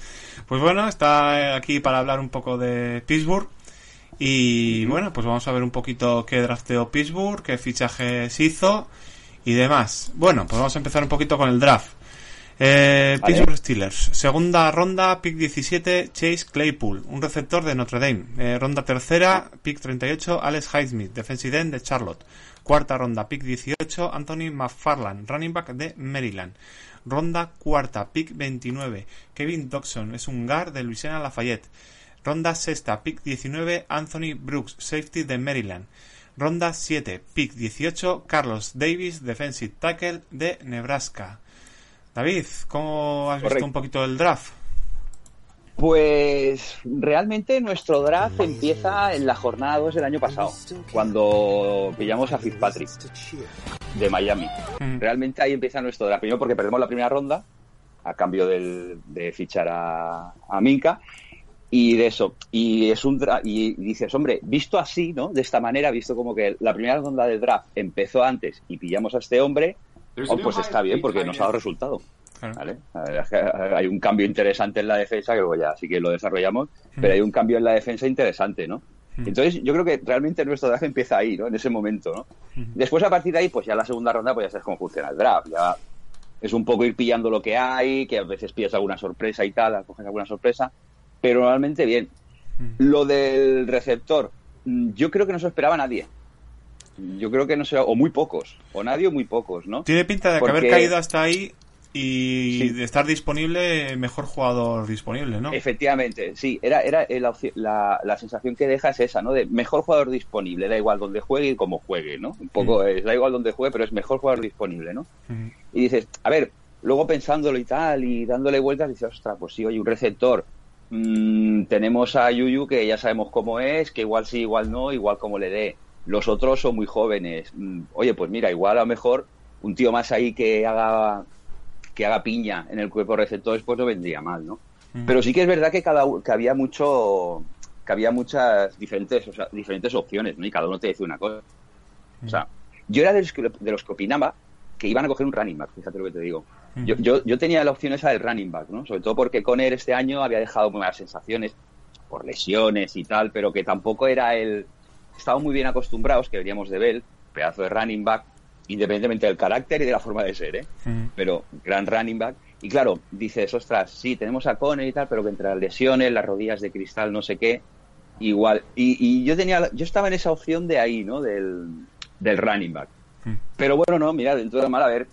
Pues bueno, está aquí para hablar un poco de Pittsburgh. Y bueno, pues vamos a ver un poquito qué drafteó Pittsburgh, qué fichajes hizo y demás. Bueno, pues vamos a empezar un poquito con el draft. Eh, Vale. Pittsburgh Steelers, segunda ronda, pick 17, Chase Claypool, un receptor de Notre Dame. Eh, ronda tercera, pick 38, Alex Highsmith, defensive end de Charlotte. Cuarta ronda, pick 18, Anthony McFarland, running back de Maryland. Ronda cuarta, pick 29, Kevin Dodson, es un guard de Louisiana Lafayette. Ronda sexta, pick 19, Anthony Brooks, safety de Maryland. Ronda 7, pick 18, Carlos Davis, defensive tackle de Nebraska. David, ¿cómo has visto un poquito el draft? Pues realmente nuestro draft empieza en la jornada 2 del año pasado, cuando pillamos a Fitzpatrick de Miami. Mm. Realmente ahí empieza nuestro draft. Primero porque perdemos la primera ronda a cambio del- de fichar a, a Minka. Y de eso, y es un dra- y dices, hombre, visto así, ¿no? De esta manera, visto como que la primera ronda del draft empezó antes y pillamos a este hombre, oh, pues está bien porque nos ha dado resultado. Hay un cambio interesante en la defensa, que luego ya sí que lo desarrollamos, pero hay un cambio en la defensa interesante, ¿no? Entonces yo creo que realmente nuestro draft empieza ahí, ¿no? En ese momento, ¿no? Después a partir de ahí, pues ya la segunda ronda, pues ya sabes cómo funciona el draft, ya es un poco ir pillando lo que hay, que a veces pillas alguna sorpresa y tal, coges alguna sorpresa, pero normalmente bien. Lo del receptor, mm, yo creo que no se lo esperaba nadie. Yo creo que no se, o muy pocos, o nadie o muy pocos, ¿no? Tiene pinta de que haber caído hasta ahí y Sí. de estar disponible, mejor jugador disponible, ¿no? Efectivamente, sí, era, era la, opci- la, la sensación que deja es esa, ¿no? De mejor jugador disponible, da igual donde juegue y cómo juegue, ¿no? Un poco es, da igual donde juegue, pero es mejor jugador disponible, ¿no? Ujú. Y dices, a ver, luego pensándolo y tal, y dándole vueltas, dices, ostras, pues sí, oye, un receptor. Mm, tenemos a Yuyu, que ya sabemos cómo es, que igual sí, igual no, igual como le dé. Los otros son muy jóvenes. Mm, oye, pues mira, igual a lo mejor un tío más ahí que haga que haga piña en el cuerpo de receptores, pues no vendría mal, ¿no? Pero sí que es verdad que cada que había mucho que había muchas diferentes o sea, diferentes opciones, ¿no? Y cada uno te decía una cosa. O sea, yo era de los, que, de los que opinaba que iban a coger un running back, fíjate lo que te digo. Yo, yo, yo tenía la opción esa del running back, ¿no? Sobre todo porque Conner este año había dejado muy malas sensaciones por lesiones y tal, pero que tampoco era el... Estábamos muy bien acostumbrados, que veníamos de Bell, pedazo de running back, independientemente del carácter y de la forma de ser, ¿eh? Pero gran running back. Y claro, dices, ostras, sí, tenemos a Conner y tal, pero que entre las lesiones, las rodillas de cristal, no sé qué, igual. Y, y yo tenía, yo estaba en esa opción de ahí, ¿no? Del, del running back. Pero bueno, no, mira, dentro de mal, a ver,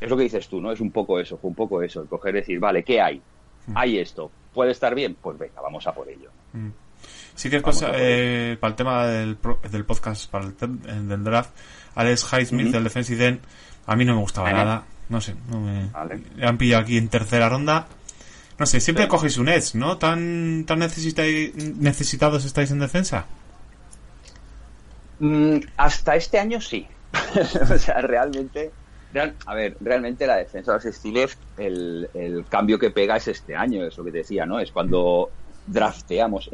es lo que dices tú, ¿no? Es un poco eso, fue un poco eso, el coger y decir, vale, ¿qué hay? Hay esto, ¿puede estar bien? Pues venga, vamos a por ello. Sí que es cosa, eh, para el tema del, del podcast, para el eh, del draft, Alex Highsmith, Ujú. del defensive end, a mí no me gustaba nada. No sé, no me... Vale. Le han pillado aquí en tercera ronda. No sé, siempre Sí. cogéis un edge, ¿no? ¿Tan, tan necesitados estáis en defensa? Mm, hasta este año sí. [LAUGHS] o sea, realmente. real- a ver, realmente la defensa de los Steelers, el, el cambio que pega es este año, es lo que te decía, ¿no? Es cuando drafteamos,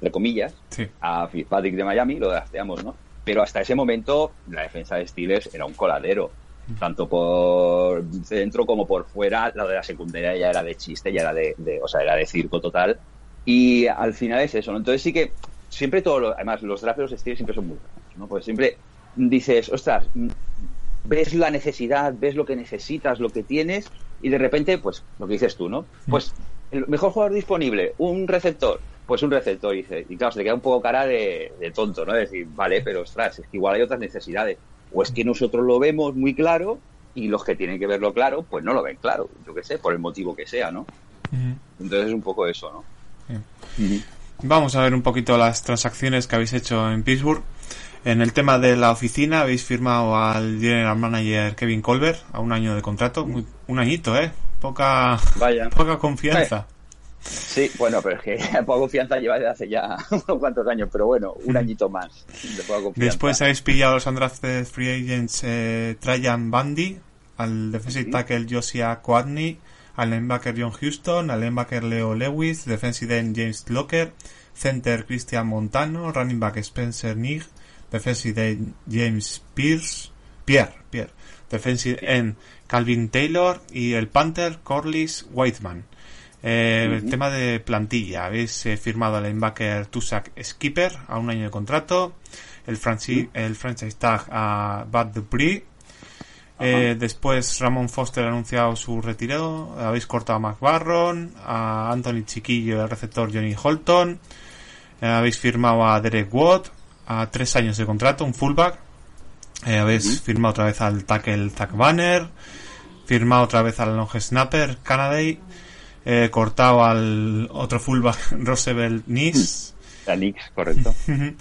entre comillas, Sí. a Fitzpatrick de Miami, lo drafteamos, ¿no? Pero hasta ese momento la defensa de Steelers era un coladero. Tanto por dentro como por fuera, la de la secundaria ya era de chiste, ya era de, de- o sea, era de circo total. Y al final es eso, ¿no? Entonces sí que siempre todo lo, además los drafts de los Steelers siempre son muy raros, ¿no? Pues siempre dices, ostras, ves la necesidad, ves lo que necesitas, lo que tienes, y de repente, pues, lo que dices tú, ¿no? Pues, el mejor jugador disponible, un receptor, pues un receptor, dice, y claro, se te queda un poco cara de, de tonto, ¿no? De decir, vale, pero ostras, es que igual hay otras necesidades. O es que nosotros lo vemos muy claro, y los que tienen que verlo claro, pues no lo ven claro, yo qué sé, por el motivo que sea, ¿no? Entonces es un poco eso, ¿no? Vamos a ver un poquito las transacciones que habéis hecho en Pittsburgh. En el tema de la oficina habéis firmado al general manager Kevin Colbert a un año de contrato. Muy- un añito, ¿eh? Poca, Vaya. poca confianza. Sí, bueno, pero es que [LAUGHS] poca confianza lleva desde hace ya [LAUGHS] unos cuantos años, pero bueno, un añito más de poca confianza. Después habéis pillado a los undrafted free agents eh, Trajan Bundy, al defensive tackle Josiah Coadney, al linebacker John Houston, al linebacker Leo Lewis, defensive end James Locker, center Christian Montano, running back Spencer Nig, defensive end James Pierce, Pierre, Pierre, defensive end Calvin Taylor y el Panther Corliss Whiteman. Eh, El tema de plantilla. Habéis eh, firmado al linebacker Tusak Skipper a un año de contrato. El, franchi- el franchise tag a Bud Dupree. Eh, después Ramón Foster ha anunciado su retiro. Habéis cortado a McBarron, a Anthony Chiquillo, el receptor Johnny Holton. Eh, habéis firmado a Derek Watt a tres años de contrato, un fullback. Eh, habéis firmado otra vez al tackle Zach Banner. Firmado otra vez al long snapper Canaday. Eh, cortado al otro fullback [LAUGHS] Roosevelt Nis. [LAUGHS] La Knicks, correcto. [LAUGHS]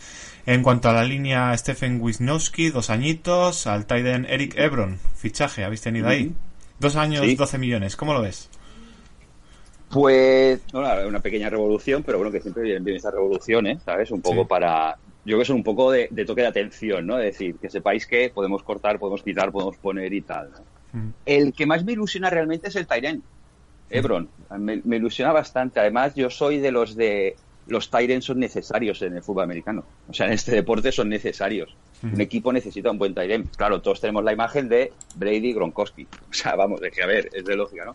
En cuanto a la línea Stephen Wisnowski, dos añitos. Al Tiden Eric Ebron, fichaje, habéis tenido ahí. Dos años, Sí. 12 millones. ¿Cómo lo ves? Pues, bueno, una pequeña revolución, pero bueno, que siempre vienen bien estas revoluciones, ¿sabes? Un poco Sí. para. Yo creo que son un poco de, de toque de atención, ¿no? Es decir, que sepáis que podemos cortar, podemos quitar, podemos poner y tal. ¿no? Mm. El que más me ilusiona realmente es el Tyrant. Ebron. Me, me ilusiona bastante. Además, yo soy de los de. Los Tyrants son necesarios en el fútbol americano. O sea, en este deporte son necesarios. Un equipo necesita un buen Tyrant. Claro, todos tenemos la imagen de Brady Gronkowski. O sea, vamos, de que a ver, es de lógica, ¿no?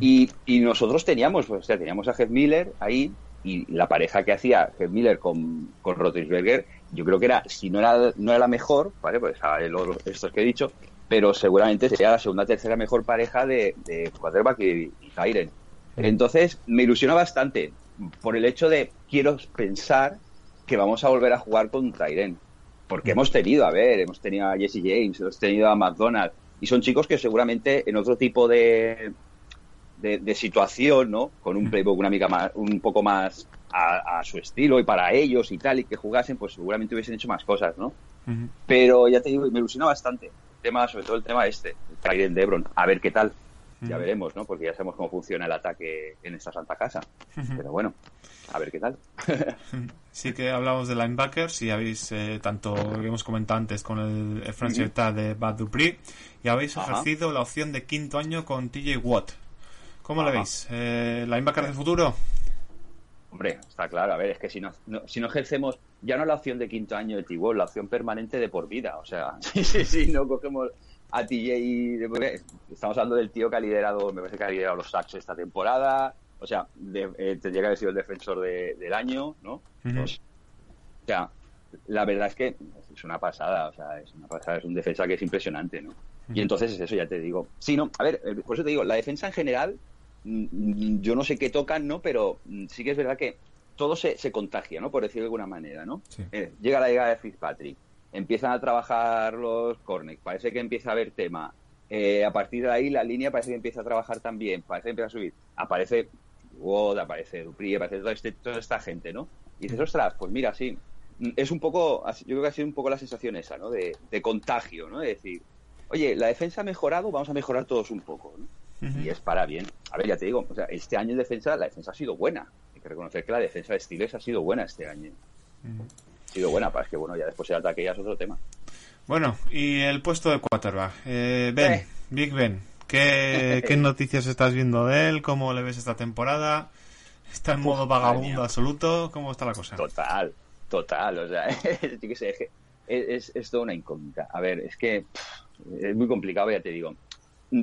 Y, y nosotros teníamos, pues, o sea, teníamos a Jeff Miller ahí y la pareja que hacía Jeff Miller con, con Roethlisberger, yo creo que era, si no era, no era la mejor, ¿vale? Pues a ver, lo- lo- estos que he dicho, pero seguramente sería la segunda tercera mejor pareja de, de quarterback y, y Tyrant. Entonces, me ilusiona bastante por el hecho de quiero pensar que vamos a volver a jugar con Tyrant. Porque hemos tenido, a ver, hemos tenido a Jesse James, hemos tenido a McDonald, y son chicos que seguramente en otro tipo de, de, de situación, ¿no? Con un playbook, una mica más, un poco más a, a su estilo y para ellos y tal, y que jugasen, pues seguramente hubiesen hecho más cosas, ¿no? Pero ya te digo, me ilusiona bastante. Tema, sobre todo el tema este, el de Ebron. A ver qué tal. Ya veremos, ¿no? Porque ya sabemos cómo funciona el ataque en esta santa casa. Pero bueno, a ver qué tal. [LAUGHS] Sí que hablamos de linebackers y habéis, eh, tanto que hemos comentado antes con el, el de Bad Dupree, y habéis ejercido la opción de quinto año con TJ Watt. ¿Cómo lo veis? Eh, ¿Linebacker del futuro? Hombre, está claro. A ver, es que si no, no- si no ejercemos ya no la opción de quinto año de t la opción permanente de por vida. O sea, [LAUGHS] sí, sí, sí, no cogemos a TJ. de por vida. Estamos hablando del tío que ha liderado, me parece que ha liderado los sacks esta temporada. O sea, de- eh, tendría que haber sido el defensor de- del año, ¿no? Pues, o sea, la verdad es que es una pasada, o sea, es una pasada, es un defensa que es impresionante, ¿no? Y entonces es eso, ya te digo. Sí, no, a ver, eh, por eso te digo, la defensa en general, yo no sé qué tocan, ¿no? Pero mm, sí que es verdad que todo se, se contagia, ¿no? Por decirlo de alguna manera, ¿no? Sí. Eh, llega la llegada de Fitzpatrick, empiezan a trabajar los corners, parece que empieza a haber tema. Eh, a partir de ahí la línea parece que empieza a trabajar también, parece que empieza a subir. Aparece Watt, aparece Dupri, aparece toda, este- toda esta gente, ¿no? Y dices, ostras, pues mira, sí. Mm, Es un poco, yo creo que ha sido un poco la sensación esa, ¿no? De, de contagio, ¿no? De decir, oye, la defensa ha mejorado, vamos a mejorar todos un poco, ¿no? Y es para bien. A ver, ya te digo, o sea, este año en defensa, la defensa ha sido buena. Hay que reconocer que la defensa de Steelers ha sido buena este año. Ha sido buena, para que bueno, ya después el ataque ya es otro tema. Bueno, y el puesto de quarterback. Eh, ben, Eh. Big Ben, ¿qué, [LAUGHS] ¿qué noticias estás viendo de él? ¿Cómo le ves esta temporada? ¿Está en modo vagabundo absoluto? ¿Cómo está la cosa? Total, total. O sea, [LAUGHS] es, es, es- es toda una incógnita. A ver, es que pff, es muy complicado, ya te digo.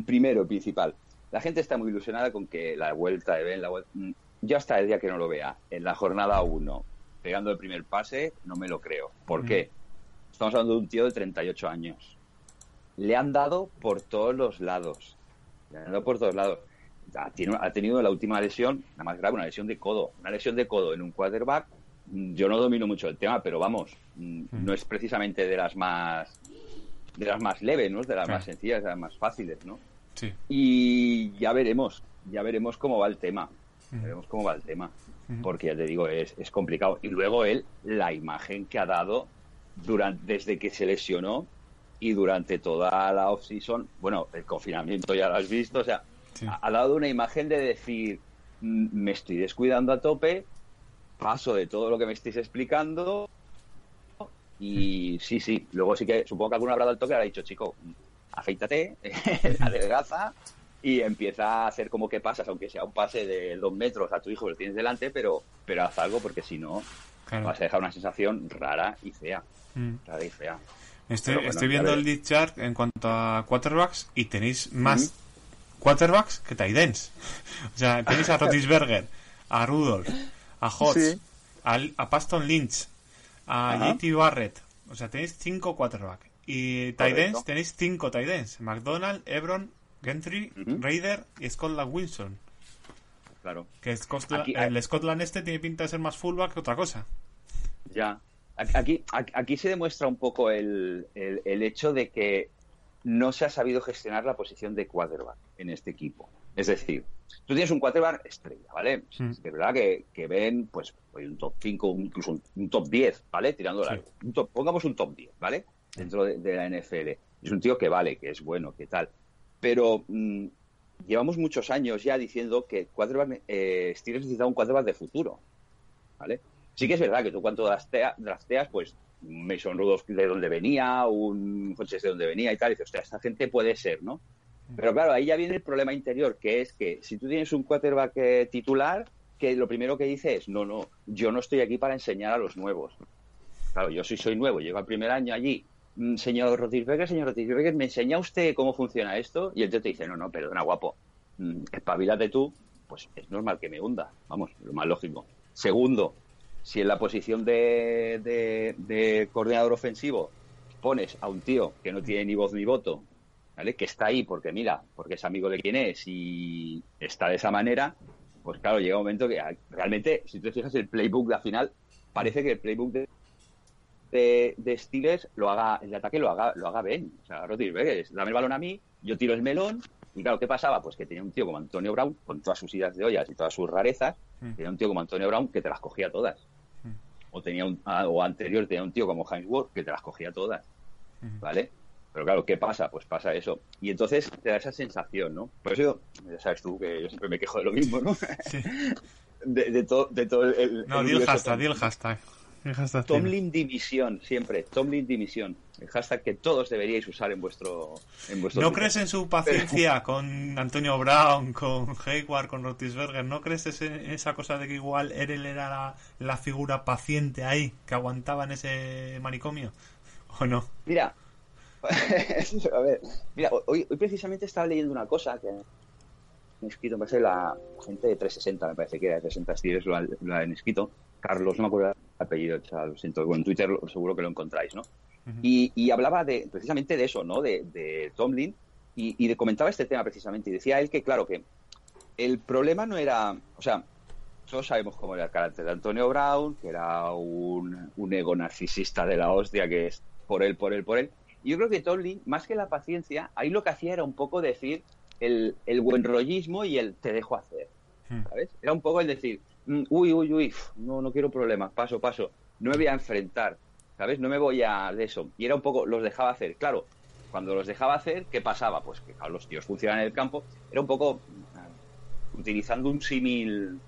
Primero, principal, la gente está muy ilusionada con que la vuelta de Ben, la vuelta... mm, Yo hasta el día que no lo vea, en la jornada 1, pegando el primer pase, no me lo creo. ¿Por qué? Estamos hablando de un tío de 38 años. Le han dado por todos los lados. Le han dado por todos lados. Ha, tiene- ha tenido la última lesión, la más grave, una lesión de codo. Una lesión de codo en un quarterback. mm, Yo no domino mucho el tema, pero vamos, mm, no es precisamente de las más de las más leves, ¿no? De las más sencillas, de las más fáciles, ¿no? Sí. Y ya veremos, ya veremos cómo va el tema. Veremos cómo va el tema. Porque ya te digo, es, es complicado. Y luego él, la imagen que ha dado durante, desde que se lesionó y durante toda la off-season, bueno, el confinamiento ya lo has visto, o sea, Sí. ha, ha dado una imagen de decir, "Mm, me estoy descuidando a tope, paso de todo lo que me estáis explicando. Y sí, sí, luego sí que supongo que alguno habrá dado el toque y habrá dicho, chico, afeítate, [LAUGHS] adelgaza y empieza a hacer como que pasas, aunque sea un pase de dos metros a tu hijo que lo tienes delante, pero, pero haz algo porque si no Claro. vas a dejar una sensación rara y fea. Mm. Rara y fea. Estoy, bueno, estoy viendo el deep chart en cuanto a quarterbacks y tenéis más quarterbacks que tight ends. [LAUGHS] O sea, tenéis a Rotisberger, a Rudolph, a Hodge, Sí. a, a Paston Lynch, a. JT Barrett. O sea, tenéis cinco quarterbacks. Y Correcto. tenéis cinco tight ends. McDonald, Ebron, Gentry. Raider y Scotland Wilson. Claro. Que Scotland- Aquí- el Scotland este tiene pinta de ser más fullback que otra cosa. Ya. Aquí, aquí, aquí se demuestra un poco el, el- el hecho de que no se ha sabido gestionar la posición de quarterback en este equipo. Es decir, tú tienes un quarterback estrella, ¿vale? Es verdad que, que ven, pues, pues, un top 5, incluso un, un top 10, ¿vale? Tirando Sí. largo. Un top- pongamos un top 10, ¿vale? Dentro de, la NFL. Es un tío que vale, que es bueno, que tal. Pero mm, llevamos muchos años ya diciendo que quarterback, eh, Steelers necesita un quarterback de futuro, ¿vale? Sí que es verdad que tú cuando draftea- drafteas, pues Mason Rudolph de donde venía, un Hodges de donde venía y tal, y dices, hostia, esta gente puede ser, ¿no? Pero claro, ahí ya viene el problema interior, que es que si tú tienes un quarterback eh, titular, que lo primero que dice es, no, no, yo no estoy aquí para enseñar a los nuevos. Claro, yo sí soy nuevo, llego al primer año allí, "Mm, señor Rotisberger, señor Rotisberger, ¿me enseña usted cómo funciona esto? Y el tío te dice, no, no, perdona, guapo, mm, espabilate tú, pues es normal que me hunda, vamos, lo más lógico. Segundo, si en la posición de, de- coordinador ofensivo pones a un tío que no tiene ni voz ni voto, ¿vale? que está ahí porque mira, porque es amigo de quien es y está de esa manera, pues claro, llega un momento que ah, realmente, si te fijas el playbook de la final, parece que el playbook de, de, de Steelers lo haga, el ataque lo haga, lo haga Ben. O sea, Rodríguez, dame el balón a mí, yo tiro el melón, y claro, ¿qué pasaba? Pues que tenía un tío como Antonio Brown, con todas sus ideas de ollas y todas sus rarezas, Mm. tenía un tío como Antonio Brown que te las cogía todas. O tenía un, ah, o anterior tenía un tío como Heinz Ward que te las cogía todas. ¿Vale? Pero claro, ¿qué pasa? Pues pasa eso. Y entonces te da esa sensación, ¿no? Por eso, ya sabes tú que yo siempre me quejo de lo mismo, ¿no? Sí. [LAUGHS] De, de, todo de todo el. el- No, el di el hashtag, di el hashtag. El hashtag tiene. Tomlin Dimisión, siempre. Tomlin Dimisión. El hashtag que todos deberíais usar en vuestro. En vuestro ¿No crees en su paciencia [LAUGHS] con Antonio Brown, con Hayward, con Rotisberger? ¿No crees en esa cosa de que igual él era la, la figura paciente ahí, que aguantaba en ese manicomio? ¿O no? Mira, [LAUGHS] a ver, mira, hoy, hoy precisamente estaba leyendo una cosa que han escrito, me parece la gente de 360, me parece que era de 360 Steelers, lo han escrito. Carlos, no me acuerdo el apellido, lo siento, bueno, en Twitter seguro que lo encontráis, ¿no? y, y hablaba de precisamente de eso, ¿no? De, de Tomlin y, y de, comentaba este tema precisamente y decía él que, claro, que el problema no era, o sea, todos sabemos cómo era el carácter de Antonio Brown, que era un, un ego narcisista de la hostia, que es por él, por él, por él. Y yo creo que Tomlin, más que la paciencia, ahí lo que hacía era un poco decir el, el buen rollismo y el te dejo hacer. Hmm. ¿Sabes? Era un poco el decir, uy, uy, uy, uf, no, no quiero problemas, paso, paso, no me voy a enfrentar, ¿sabes? No me voy a de eso. Y era un poco, los dejaba hacer. Claro, cuando los dejaba hacer, ¿qué pasaba? Pues que claro, los tíos funcionan en el campo, era un poco ah, utilizando un símil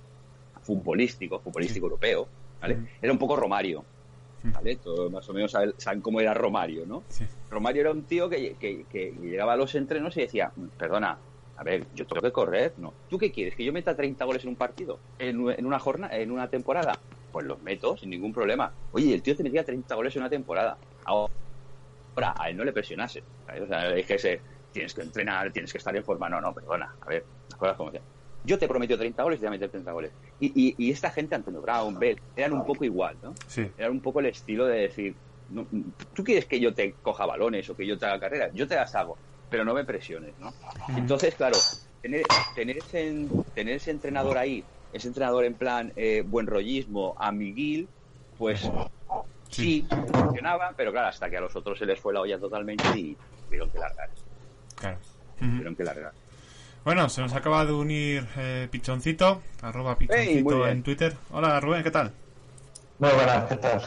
futbolístico, futbolístico europeo, ¿vale? Mm. Era un poco Romario, Mm. ¿vale? Todos más o menos saben, saben cómo era Romario, ¿no? Sí. Romario era un tío que, que- que llegaba a los entrenos y decía, perdona, a ver, yo tengo que correr, no. ¿Tú qué quieres? ¿Que yo meta 30 goles en un partido? ¿En, en una jornada, en una temporada? Pues los meto sin ningún problema. Oye, el tío te metía 30 goles en una temporada. Ahora, a él no le presionase. ¿sabes? O sea, le dijese, tienes que entrenar, tienes que estar en forma. No, no, perdona, a ver, las cosas como sean. Yo te prometo 30 goles y te voy a meter 30 goles. Y, y, y esta gente, Antonio Brown, Bell, eran un poco igual, ¿no? Sí. Era un poco el estilo de decir, no, ¿tú quieres que yo te coja balones o que yo te haga carreras? Yo te las hago, pero no me presiones, ¿no? Entonces, claro, tener, tener, ese, tener ese entrenador ahí, ese entrenador en plan eh, buen rollismo, amiguil, pues sí, funcionaba, pero claro, hasta que a los otros se les fue la olla totalmente y tuvieron que largar, Claro. tuvieron que largar. Bueno, se nos acaba de unir eh, Pichoncito, arroba Pichoncito en Twitter. Hola Rubén, ¿qué tal? Muy buenas, ¿qué tal?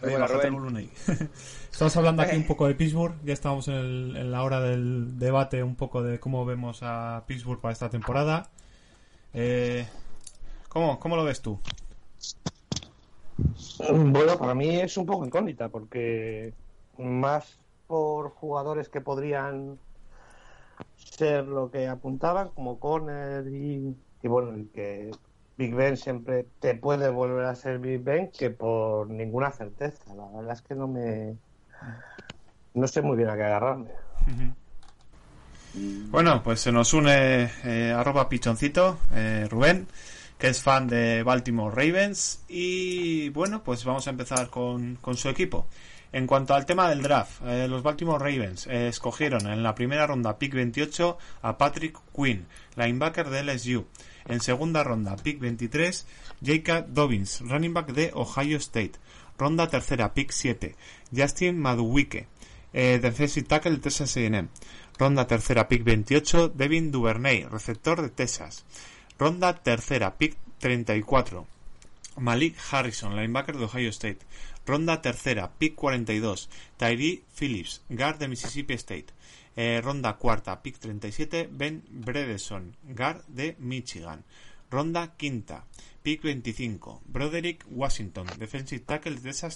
Muy buenas, Rubén. [LAUGHS] Estamos hablando aquí un poco de Pittsburgh, ya estamos en, el- en la hora del debate un poco de cómo vemos a Pittsburgh para esta temporada. Eh, ¿cómo, ¿Cómo lo ves tú? Bueno, para mí es un poco incógnita porque más por jugadores que podrían ser lo que apuntaban, como Corner y, y bueno, el que Big Ben siempre te puede volver a ser Big Ben que por ninguna certeza. La verdad es que no me. No sé muy bien a qué agarrarme. Bueno, pues se nos une eh, arroba pichoncito, eh, Rubén, que es fan de Baltimore Ravens. Y bueno, pues vamos a empezar con, con su equipo. En cuanto al tema del draft, eh, los Baltimore Ravens escogieron en la primera ronda, pick 28, a Patrick Quinn, linebacker de LSU. En segunda ronda, pick 23, Jacob Dobbins, running back de Ohio State. Ronda tercera, pick 7, Justin Maduwike, eh, defensive tackle de Texas A&M. Ronda tercera, pick 28, Devin Duvernay, receptor de Texas. Ronda tercera, pick 34, Malik Harrison, linebacker de Ohio State. Ronda tercera, pick 42, Tyree Phillips, guard de Mississippi State. Eh, ronda cuarta, pick 37, Ben Bredeson, guard de Michigan. Ronda quinta, pick 25, Broderick Washington, defensive tackle de Texas.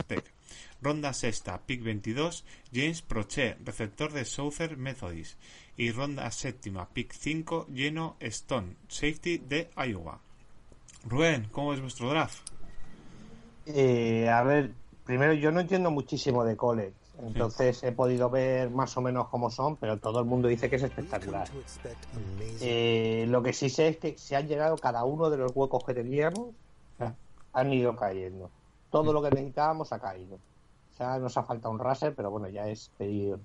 Ronda sexta, pick 22, James Prochet, receptor de Southern Methodist. Y ronda séptima, pick 5, Geno Stone, safety de Iowa. Rubén, ¿cómo es vuestro draft? Eh, a ver, primero yo no entiendo muchísimo de college, entonces he podido ver más o menos cómo son, pero todo el mundo dice que es espectacular. Eh, lo que sí sé es que se han llegado cada uno de los huecos que teníamos, han ido cayendo. Todo lo que necesitábamos ha caído. O sea, nos ha faltado un raser, pero bueno, ya es pedir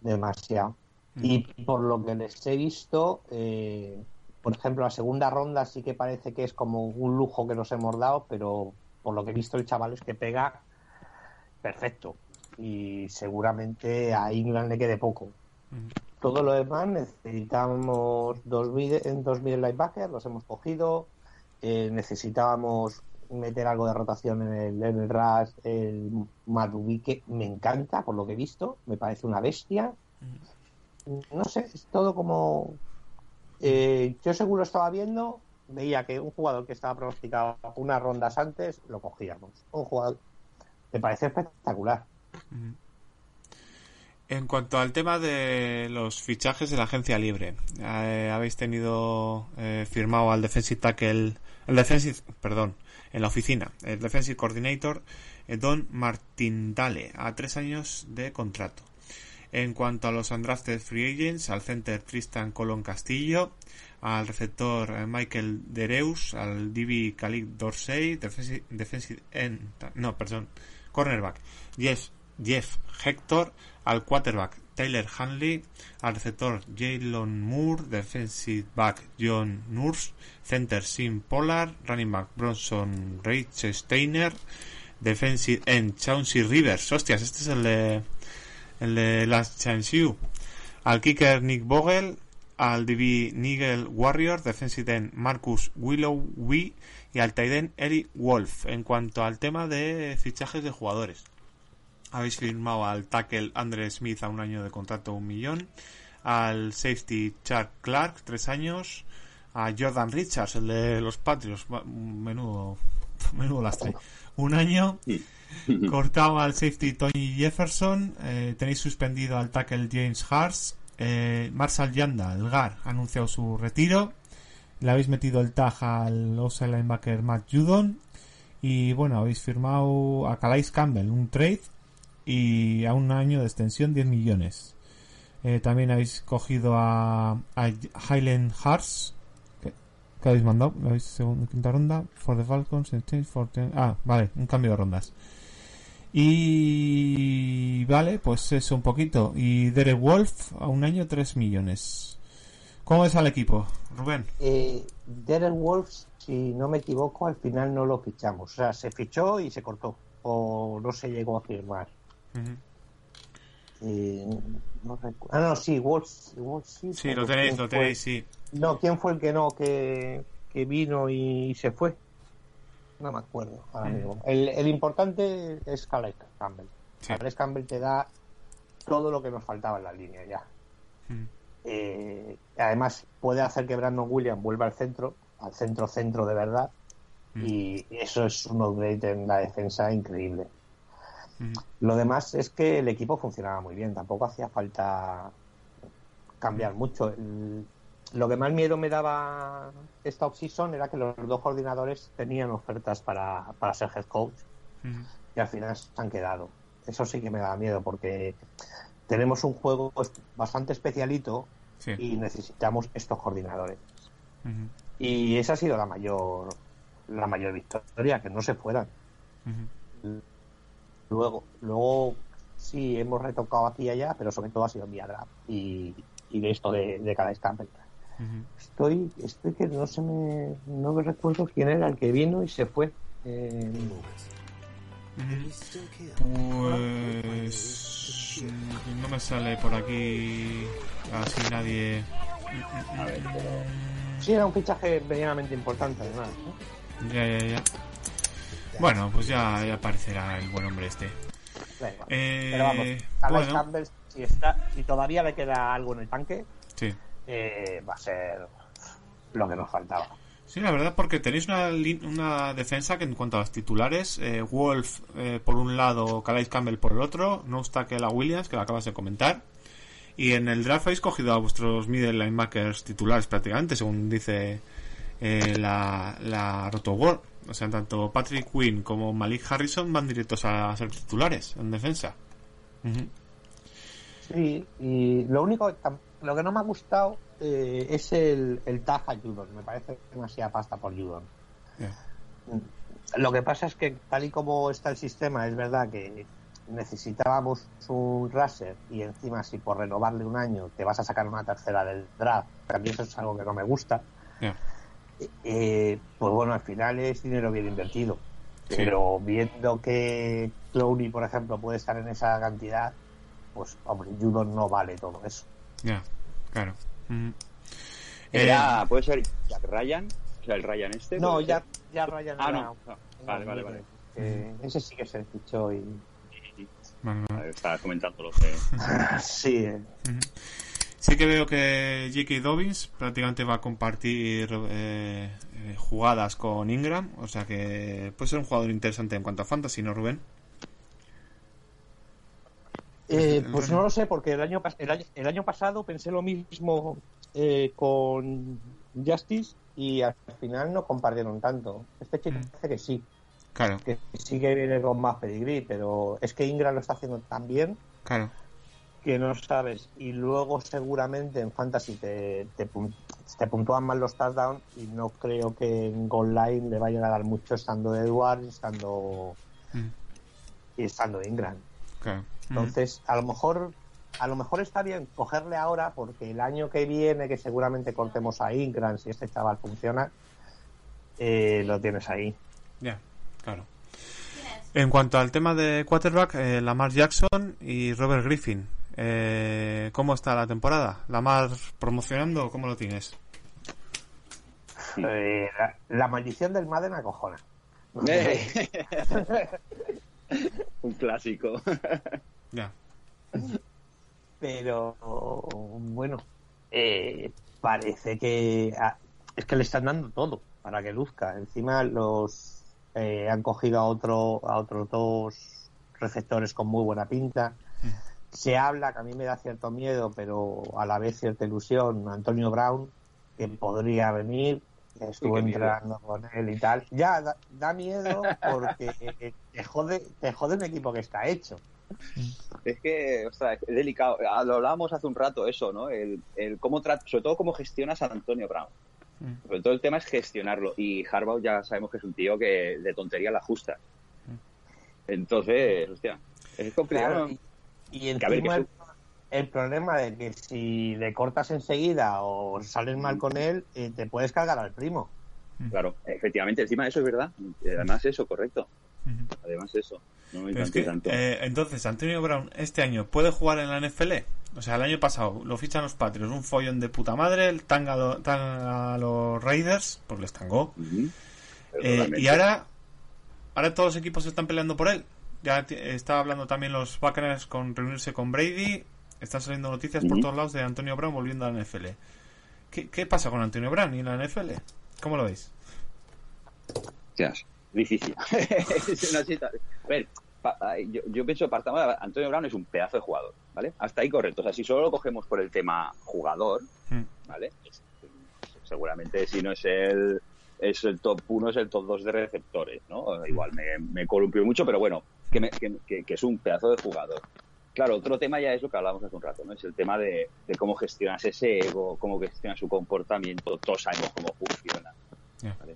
demasiado. Y por lo que les he visto, eh, por ejemplo, la segunda ronda sí que parece que es como un lujo que nos hemos dado, pero por lo que he visto el chaval es que pega perfecto. Y seguramente a England le quede poco. Todo lo demás necesitamos dos mid, en dos middle linebackers, los hemos cogido. Eh, necesitábamos meter algo de rotación en el, en el rush. El me encanta, por lo que he visto. Me parece una bestia. No sé, es todo como. Eh, yo seguro estaba viendo, veía que un jugador que estaba pronosticado unas rondas antes lo cogíamos. Un jugador. Me parece espectacular. En cuanto al tema de los fichajes de la agencia libre, eh, habéis tenido eh, firmado al defensive tackle, el defensive, perdón, en la oficina, el defensive coordinator eh, Don Martindale a tres años de contrato. En cuanto a los undrafted free agents, al center Tristan Colón Castillo, al receptor Michael Dereus, al DB Khalid Dorsey, defensive, defensive no, perdón, cornerback Jeff, Jeff Hector, al quarterback Taylor Hanley, al receptor Jalen Moore, defensive back John Nurse, center Sim Pollard, running back Bronson Rich Steiner, defensive end Chauncey Rivers, hostias, este es el de el de Last Chance You, al kicker Nick Vogel, al DB Nigel Warrior, defensive end Marcus Willowy y al tight end Eric Wolf. En cuanto al tema de fichajes de jugadores, habéis firmado al tackle Andre Smith a un año de contrato un millón, al safety Chuck Clark tres años, a Jordan Richards, el de los Patriots, menudo, [LAUGHS] menudo lastre, un año, [LAUGHS] cortado al safety Tony Jefferson, eh, tenéis suspendido al tackle James Hars, eh, Marshall Yanda, el GAR, ha anunciado su retiro, le habéis metido el tag al outside linebacker Matt Judon, y bueno, habéis firmado a Calais Campbell un trade y a un año de extensión 10 millones. Eh, también habéis cogido a, a Highland Hearts. que habéis mandado? ¿Lo habéis segunda quinta ronda? For the Falcons, Ah, vale, un cambio de rondas. Y vale, pues eso un poquito. Y Derek Wolf a un año 3 millones. ¿Cómo es al equipo, Rubén? Eh, Derek Wolves, si no me equivoco, al final no lo fichamos. O sea, se fichó y se cortó. O no se llegó a firmar. Eh, no ah, no, sí, Wolves. Wolves sí, Sí, lo tenéis, ¿quién lo fue? tenéis, sí. No, ¿quién fue el que no, que, que vino y se fue? No me acuerdo ahora Mm. mismo. El, el importante es Calais Campbell. Sí. Calais Campbell te da todo lo que nos faltaba en la línea ya. Mm. Eh, además, puede hacer que Brandon Williams vuelva al centro, al centro-centro de verdad. Mm. Y eso es un upgrade en la defensa increíble. Lo demás es que el equipo funcionaba muy bien, tampoco hacía falta cambiar mucho. El- lo que más miedo me daba esta offseason era que los dos coordinadores tenían ofertas para, para ser head coach y al final se han quedado. Eso sí que me da miedo porque tenemos un juego bastante especialito Sí. y necesitamos estos coordinadores. Y esa ha sido la mayor la mayor victoria, que no se fueran. ujú. Luego, luego sí hemos retocado aquí y allá, pero sobre todo ha sido vía draft y, y de esto de, de cada. Ujú. Estoy, estoy que no se me, no me recuerdo quién era el que vino y se fue. Eh, Pues no me sale por aquí así nadie. sí, era un fichaje medianamente importante además. ¿no? Ya, ya, ya. Bueno, pues ya, ya aparecerá el buen hombre este. Eh, Pero vamos, Calais bueno, Campbell, si, está, si todavía le queda algo en el tanque, sí. eh, va a ser lo que nos faltaba. Sí, la verdad, porque tenéis una, una defensa que en cuanto a los titulares, eh, Wolf eh, por un lado, Calais Campbell por el otro, no que la Williams, que lo acabas de comentar. Y en el draft habéis cogido a vuestros middle linebackers titulares prácticamente, según dice eh, la, la Roto World. O sea, tanto Patrick Quinn como Malik Harrison van directos a ser titulares en defensa. Sí, y lo único, lo que no me ha gustado eh, es el, el tag a Judon. Me parece demasiada pasta por Judon. Ya. Lo que pasa es que tal y como está el sistema, es verdad que necesitábamos un raser y encima si por renovarle un año te vas a sacar una tercera del draft, también eso es algo que no me gusta. Eh, pues bueno, al final es dinero bien invertido. Sí. Pero viendo que Clowney, por ejemplo, puede estar en esa cantidad, pues hombre, Judon no vale todo eso. Ya, claro. Ujú. Era, Eh, puede ser Jack Ryan, o sea, el Ryan este. No, ser. ya Ryan Ah, era- no. no. Vale, vale, vale. Eh, ese sí que se fichó y bueno, Vale, Estaba comentando lo que. [LAUGHS] sí, eh. Sí que veo que J.K. Dobbins prácticamente va a compartir eh, eh, jugadas con Ingram, o sea que puede ser un jugador interesante en cuanto a fantasy, ¿no, Rubén? Eh, pues no lo sé, porque el año, el año, el año pasado pensé lo mismo eh, con Justice y al final no compartieron tanto. Este chico Mm. parece que sí, Claro, que sí que viene con más pedigrí, pero es que Ingram lo está haciendo tan bien claro. Que no sabes. Y luego seguramente en Fantasy te, te, te puntúan mal los touchdowns y no creo que en Goal Line le vayan a dar mucho estando Edwards y estando, Mm, y estando Ingram. Mm, Entonces, a lo mejor a lo mejor está bien cogerle ahora porque el año que viene, que seguramente cortemos a Ingram, si este chaval funciona, eh, lo tienes ahí. Ya, claro. En cuanto al tema de quarterback, eh, Lamar Jackson y Robert Griffin, eh, ¿cómo está la temporada? ¿Lamar promocionando? ¿Cómo lo tienes? Eh, la, la maldición del Madden acojona. Eh. [LAUGHS] Un clásico. Ya. Pero bueno, eh, parece que ah, es que le están dando todo para que luzca. Encima los eh, han cogido a otro a otros dos receptores con muy buena pinta. Se habla que a mí me da cierto miedo, pero a la vez cierta ilusión. Antonio Brown que podría venir. que Estuvo entrenando con él y tal. Ya da, da miedo porque [LAUGHS] te jode, te jode un equipo que está hecho. Es que, ostras, es delicado. Ah, Lo hablábamos hace un rato, eso, ¿no? El, el cómo sobre todo cómo gestionas a Antonio Brown. Mm. Sobre todo el tema es gestionarlo. Y Harbaugh ya sabemos que es un tío que de tontería la ajusta. Entonces, hostia, es complicado. Claro, y, y Que a ver, encima que el, el problema de que si le cortas enseguida o sales mal con él, eh, te puedes cargar al primo. Claro, efectivamente, encima eso es verdad. Y Además eso, correcto. Además eso. No me Pero es tanto y que, tanto. eh, entonces, Antonio Brown este año puede jugar en la NFL. O sea, el año pasado lo fichan los Patriots, un follón de puta madre, el tanga a, lo- tanga a los Raiders, pues les tangó. Eh, y ahora, ahora todos los equipos están peleando por él. Ya está hablando también los Buccaneers con reunirse con Brady. Están saliendo noticias por todos lados de Antonio Brown volviendo a la NFL. ¿Qué, qué pasa con Antonio Brown y la NFL? ¿Cómo lo veis? Hostias, difícil. [LAUGHS] A ver, pa- yo, yo pienso, partamos Antonio Brown es un pedazo de jugador, ¿vale? Hasta ahí correcto. O sea, si solo lo cogemos por el tema jugador, Mm. ¿vale? Seguramente si no es el es el top 1, es el top 2 de receptores, ¿no? Igual me, me columpió mucho, pero bueno, que, me- que, que- que es un pedazo de jugador. claro, otro tema ya es lo que hablábamos hace un rato, ¿no? Es el tema de, de cómo gestionas ese ego, cómo gestionas su comportamiento, todos sabemos cómo funciona.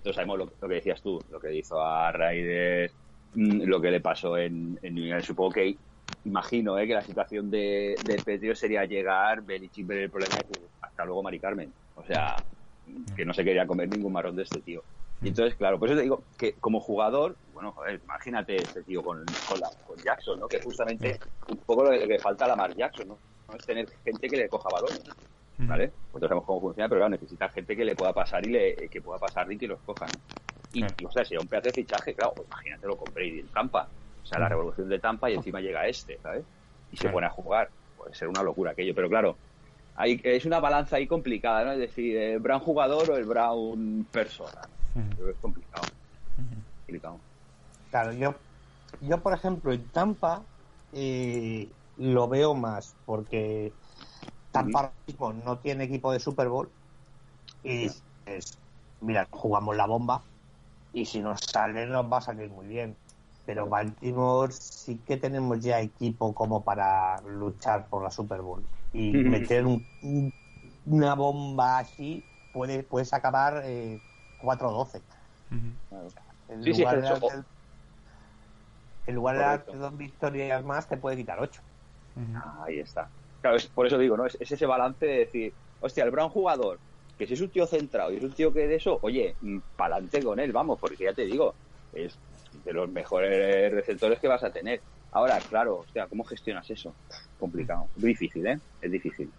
Todos sabemos lo, lo que decías tú, lo que hizo a Raiders, mm, lo que le pasó en, en New England. Supongo que, imagino, ¿eh? que la situación de, de Petrio sería llegar, Belichick ver el problema y decir, hasta luego, Mari Carmen. O sea, que no se quería comer ningún marrón de este tío. Y entonces, claro, por eso te digo que como jugador, bueno, joder, imagínate este tío con, con, la- con Jackson, ¿no? Que justamente un poco lo que le falta a Lamar Jackson, ¿no? No es tener gente que le coja balones, ¿vale? Pues sabemos cómo funciona, pero claro, necesita gente que le pueda pasar y le, que pueda pasar y que los coja, ¿no? Y, y, o sea, sería un pedazo de fichaje, claro, pues imagínatelo con Brady en Tampa. O sea, la revolución de Tampa y encima llega este, ¿sabes? Y se pone a jugar. Puede ser una locura aquello, pero claro, hay, es una balanza ahí complicada, ¿no? Es decir, el Brown jugador o el Brown persona. es complicado. complicado. Claro, yo, yo por ejemplo en Tampa eh, lo veo más porque Tampa mismo no tiene equipo de Super Bowl y es, mira, jugamos la bomba y si nos sale nos va a salir muy bien. Pero Baltimore sí que tenemos ya equipo como para luchar por la Super Bowl y [LAUGHS] meter un- un- una bomba así puede, puedes acabar eh, 4-12. Ujú. En Sí, sí, en lugar de darte dos victorias más, te puede quitar ocho. Ujú. Ahí está. Claro, es, por eso digo, ¿no? Es, es ese balance de decir, hostia, el Brown jugador, que si es un tío centrado y es un tío que de eso, oye, para adelante con él, vamos, porque ya te digo, es de los mejores receptores que vas a tener. Ahora, claro, hostia, ¿cómo gestionas eso? Complicado. Difícil, ¿eh? Es difícil.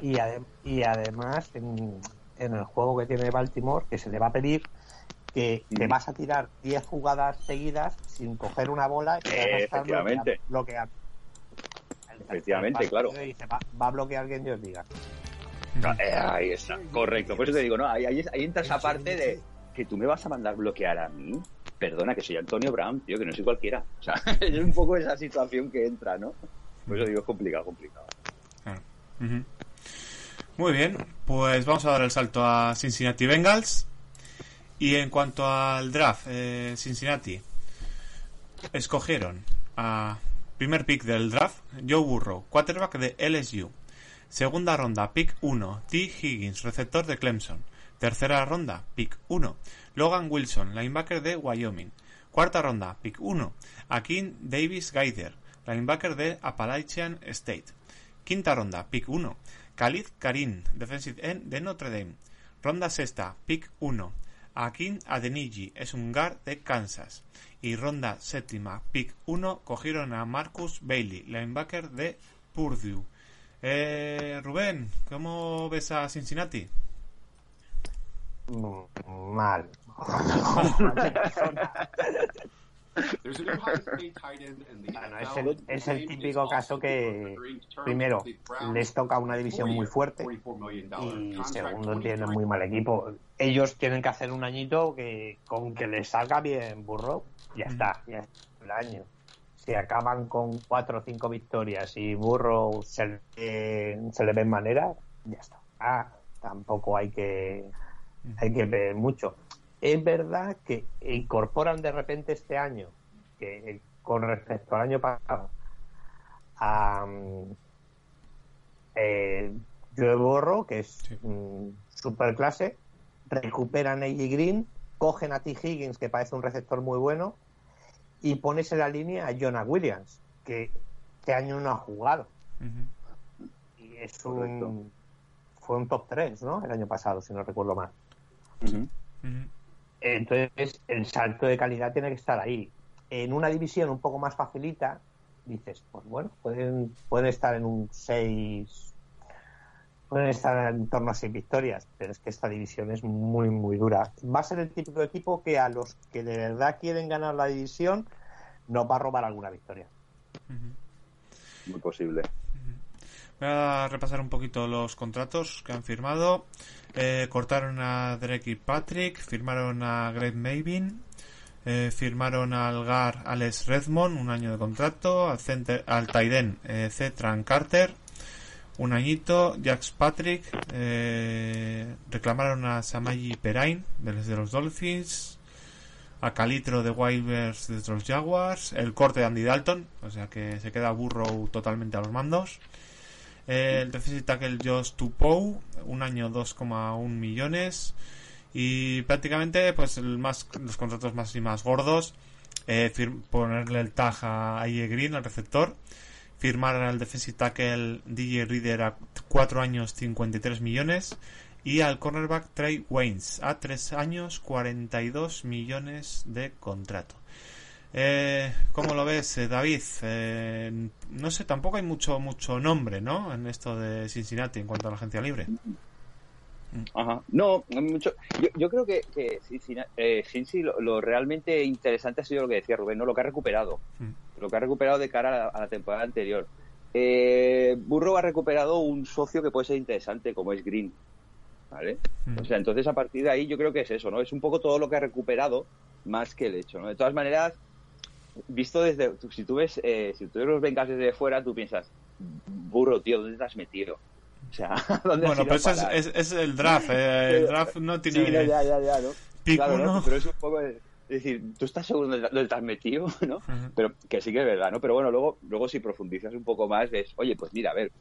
Y, ade- y además, en, en el juego que tiene Baltimore, que se le va a pedir que te Mm. vas a tirar 10 jugadas seguidas sin coger una bola y que vas a Eh, estar efectivamente. bloqueando. Efectivamente, El claro. dice, va, va a bloquear quien Dios diga. Eh, ahí está, correcto. Por eso te digo, ¿no? Ahí, ahí, ahí entra esa parte de que tú me vas a mandar bloquear a mí. Perdona, que soy Antonio Brown, tío, que no soy cualquiera. O sea, [LAUGHS] es un poco esa situación que entra, ¿no? Eso digo, es complicado, complicado. Ujú. Muy bien, pues vamos a dar el salto a Cincinnati Bengals. Y en cuanto al draft, eh, Cincinnati escogieron a primer pick del draft, Joe Burrow, quarterback de LSU. Segunda ronda, pick 1, T. Higgins, receptor de Clemson. Tercera ronda, pick 1, Logan Wilson, linebacker de Wyoming. Cuarta ronda, pick 1, Akin Davis Gaider, linebacker de Appalachian State. Quinta ronda, pick 1, Khalid Karim, defensive end de Notre Dame. Ronda sexta, pick 1, Akin Adeniji, es un guard de Kansas. Y ronda séptima, pick 1, cogieron a Marcus Bailey, linebacker de Purdue. Eh, Rubén, ¿cómo ves a Cincinnati? Mm, Mal. [LAUGHS] [LAUGHS] Bueno, es el, es típico caso que, primero, les toca una división muy fuerte $44 million y segundo, tienen 23 muy mal equipo. Ellos tienen que hacer un añito que con que les salga bien Burrow, ya está, ya es el año. Si acaban con cuatro o cinco victorias y Burrow se, le- se le ve en manera, ya está. Ah, tampoco hay que hay que ver mucho. Es verdad que incorporan de repente este año, que con respecto al año pasado, a mm, eh, Joe Borro, que es Sí. mm, super clase, recuperan a AJ Green, cogen a T. Higgins, que parece un receptor muy bueno, y pones en la línea a Jonah Williams, que este año no ha jugado. Y es un. Fue un top 3, ¿no? El año pasado, si no recuerdo mal. Entonces, el salto de calidad tiene que estar ahí. En una división un poco más facilita, dices, pues bueno, pueden, pueden estar en un 6, pueden estar en torno a 6 victorias, pero es que esta división es muy, muy dura. Va a ser el típico equipo que a los que de verdad quieren ganar la división nos va a robar alguna victoria. Muy posible. Voy a repasar un poquito los contratos que han firmado. Eh, cortaron a Drake y Patrick, firmaron a Greg Mavin, eh, firmaron al Gar Alex Redmond, un año de contrato, al, center, al Taiden eh, Cetran Carter, un añito, Jax Patrick, eh, reclamaron a Samayi Perain, desde los Dolphins, a Calitro de Wilders de los Jaguars, el corte de Andy Dalton, o sea que se queda Burrow totalmente a los mandos. El defensive tackle Josh Tupou, un año 2,1 millones. Y prácticamente pues el más los contratos más y más gordos. eh, ponerle el tag a AJ Green, al receptor. Firmar al defensive tackle DJ Reader a 4 años 53 millones. Y al cornerback Trey Waynes a 3 años 42 millones de contrato. Eh, ¿Cómo lo ves, eh, David? Eh, no sé, tampoco hay mucho mucho nombre, ¿no? En esto de Cincinnati en cuanto a la agencia libre. Ajá. No, mucho. Yo, yo creo que, que Cincinnati- eh, Cincy lo, lo realmente interesante ha sido lo que decía Rubén, ¿no? Lo que ha recuperado. Mm. Lo que ha recuperado de cara a la, a la temporada anterior. Eh, Burrow ha recuperado un socio que puede ser interesante, como es Green. ¿Vale? Mm. O sea, entonces a partir de ahí yo creo que es eso, ¿no? Es un poco todo lo que ha recuperado más que el hecho, ¿no? De todas maneras, visto desde. Si tú ves, eh, si tú los vengas desde fuera, tú piensas, burro, tío, ¿dónde te has metido? O sea, [LAUGHS] ¿dónde Bueno, pero eso es, es, es el draft. eh, el draft no tiene. Sí, no, ya, ya, ya, ¿no? pick Claro, ¿no? Pero es un poco de, es decir, tú estás seguro de dónde te has metido, [LAUGHS] ¿no? Pero que sí que es verdad, ¿no? Pero bueno, luego, luego si profundizas un poco más, ves, oye, pues mira, a ver,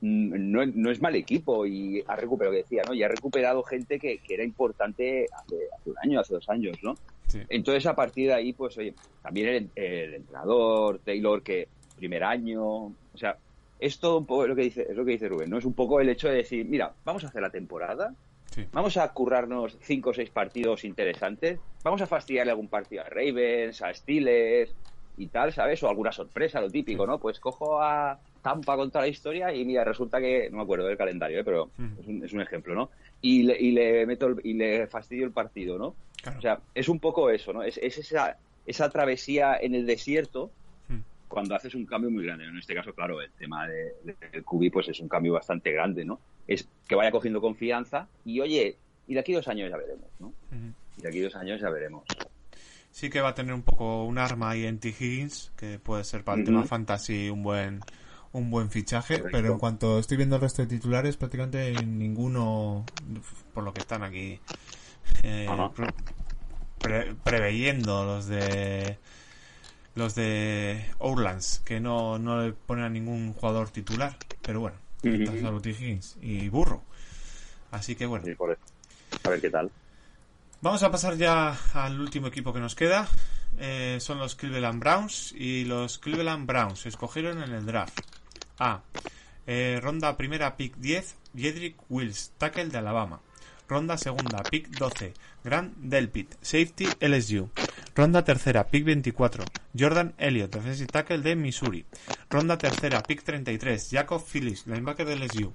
no, no es mal equipo y ha recuperado, que decía, ¿no? Y ha recuperado gente que, que era importante hace, hace un año, hace dos años, ¿no? Sí. Entonces, a partir de ahí, pues, oye, también el, el entrenador, Taylor, que primer año, o sea, es todo un poco lo que dice, es lo que dice Rubén, ¿no? Es un poco el hecho de decir, mira, vamos a hacer la temporada, Sí. vamos a currarnos cinco o seis partidos interesantes, vamos a fastidiarle algún partido a Ravens, a Steelers y tal, ¿sabes? O alguna sorpresa, lo típico, ¿no? Pues cojo a Tampa con toda la historia y mira, resulta que, no me acuerdo del calendario, ¿eh? pero Mm. es, un, es un ejemplo, ¿no? Y le, y le meto el- y le fastidio el partido, ¿no? Claro. O sea, es un poco eso, ¿no? Es, es esa, esa travesía en el desierto Mm. cuando haces un cambio muy grande. En este caso, claro, el tema de- del QB pues es un cambio bastante grande, ¿no? Es que vaya cogiendo confianza y, oye, y de aquí dos años ya veremos, ¿no? Ujú. Y de aquí dos años ya veremos. Sí que va a tener un poco un arma ahí en T. Higgins, que puede ser para el tema fantasy un buen un buen fichaje, Correcto. pero en cuanto estoy viendo el resto de titulares, prácticamente ninguno, por lo que están aquí, eh, pre- pre- preveyendo los de los de Orlands, que no, no le ponen a ningún jugador titular, pero bueno, Ujú. está solo T. Higgins y Burro. Así que bueno, Sí, por eso. A ver qué tal. Vamos a pasar ya al último equipo que nos queda. Eh, son los Cleveland Browns. Y los Cleveland Browns escogieron en el draft. A. eh, ronda primera, pick 10, Jedrick Wills, tackle de Alabama. Ronda segunda, pick 12, Grant Delpit, safety LSU. Ronda tercera, pick 24, Jordan Elliott, defensive tackle de Missouri. Ronda tercera, pick 33, Jacob Phillips, linebacker de LSU.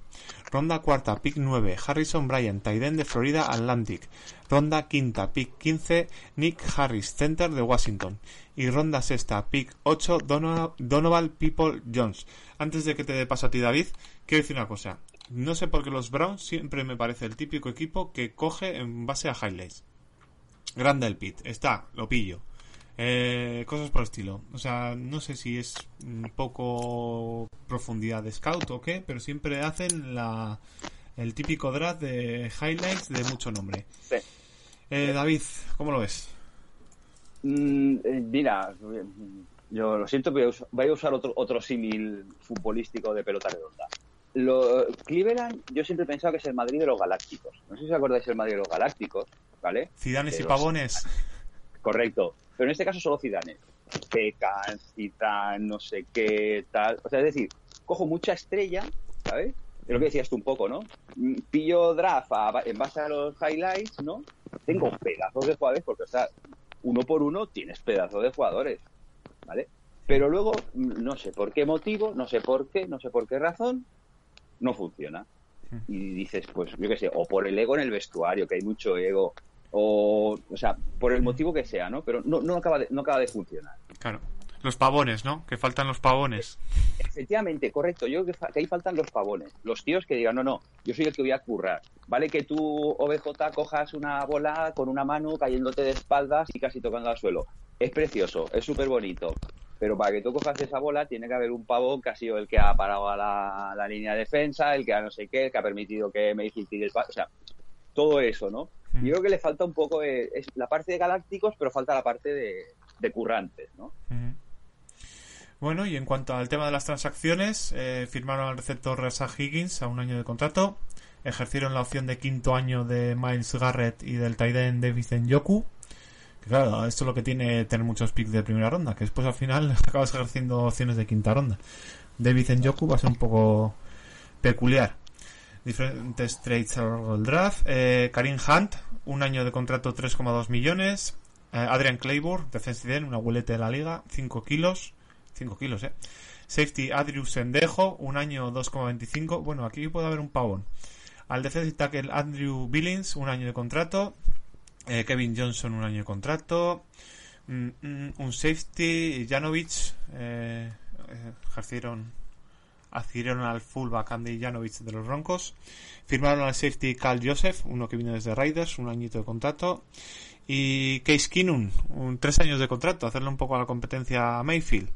Ronda cuarta, pick 9, Harrison Bryant, end de Florida Atlantic. Ronda quinta, pick 15, Nick Harris, center de Washington. Y ronda sexta, pick 8, Dono- Donovan People Jones. Antes de que te dé paso a ti, David, quiero decir una cosa. No sé por qué los Browns siempre me parece el típico equipo que coge en base a highlights. Grande el pit, está, lo pillo. Eh, cosas por el estilo. O sea, no sé si es un poco profundidad de scout o qué, pero siempre hacen la, el típico draft de highlights de mucho nombre. Sí. Eh, David, ¿cómo lo ves? Mm, eh, mira, yo lo siento, usar, voy a usar otro, otro símil futbolístico de pelota redonda. Lo, Cleveland, yo siempre he pensado que es el Madrid de los Galácticos. No sé si os acordáis del Madrid de los Galácticos, ¿vale? Cidanes y Pavones. [LAUGHS] Correcto. Pero en este caso solo Zidane. Pecan, Zidane, no sé qué, tal. O sea, es decir, cojo mucha estrella, ¿sabes? Es lo que decías tú un poco, ¿no? Mm, Pillo draft a- en base a los highlights, ¿no? Tengo pedazos de jugadores porque, o sea, uno por uno tienes pedazos de jugadores, ¿vale? Pero luego, mm, no sé por qué motivo, no sé por qué, no sé por qué razón, no funciona. Y dices, pues yo qué sé, o por el ego en el vestuario, que hay mucho ego, o, o sea, por el motivo que sea, ¿no? Pero no, no, acaba, de, no acaba de funcionar. Claro. Los pavones, ¿no? Que faltan los pavones. Efectivamente, correcto. Yo creo que, ahí faltan los pavones. Los tíos que digan, no, no, yo soy el que voy a currar. Vale que tú, OBJ, cojas una bola con una mano cayéndote de espaldas y casi tocando al suelo. Es precioso, es súper bonito. Pero para que tú cojas esa bola tiene que haber un pavón que ha sido el que ha parado a la, la línea de defensa, el que ha no sé qué, el que ha permitido que Mayfield tire el pa- O sea, todo eso, ¿no? Yo creo que le falta un poco eh, es la parte de galácticos, pero falta la parte de, de currantes, ¿no? Ujú. Bueno, y en cuanto al tema de las transacciones, eh, firmaron al receptor Rasa Higgins a un año de contrato, ejercieron la opción de quinto año de Miles Garrett y del Taiden David Yoku. Claro, esto es lo que tiene tener muchos picks de primera ronda, que después al final [LAUGHS] acabas ejerciendo opciones de quinta ronda. David Yoku va a ser un poco peculiar. Diferentes trades a lo largo del draft. Eh, Karim Hunt, un año de contrato 3,2 millones. Eh, Adrian Claybur, defensive una abuelete de la liga, 5 kilos. 5 kilos, eh. Safety Adrius Sendejo, un año 2,25. Bueno, aquí puede haber un pavón. Al defensive tackle Andrew Billings, un año de contrato. Eh, Kevin Johnson, un año de contrato. Mm, mm, un safety, Janovic, eh, eh, ejercieron, adquirieron al fullback Andy Janovic de los Broncos. Firmaron al safety Carl Joseph, uno que viene desde Raiders, un añito de contrato. Y Case Keenum, un tres años de contrato, hacerle un poco a la competencia a Mayfield.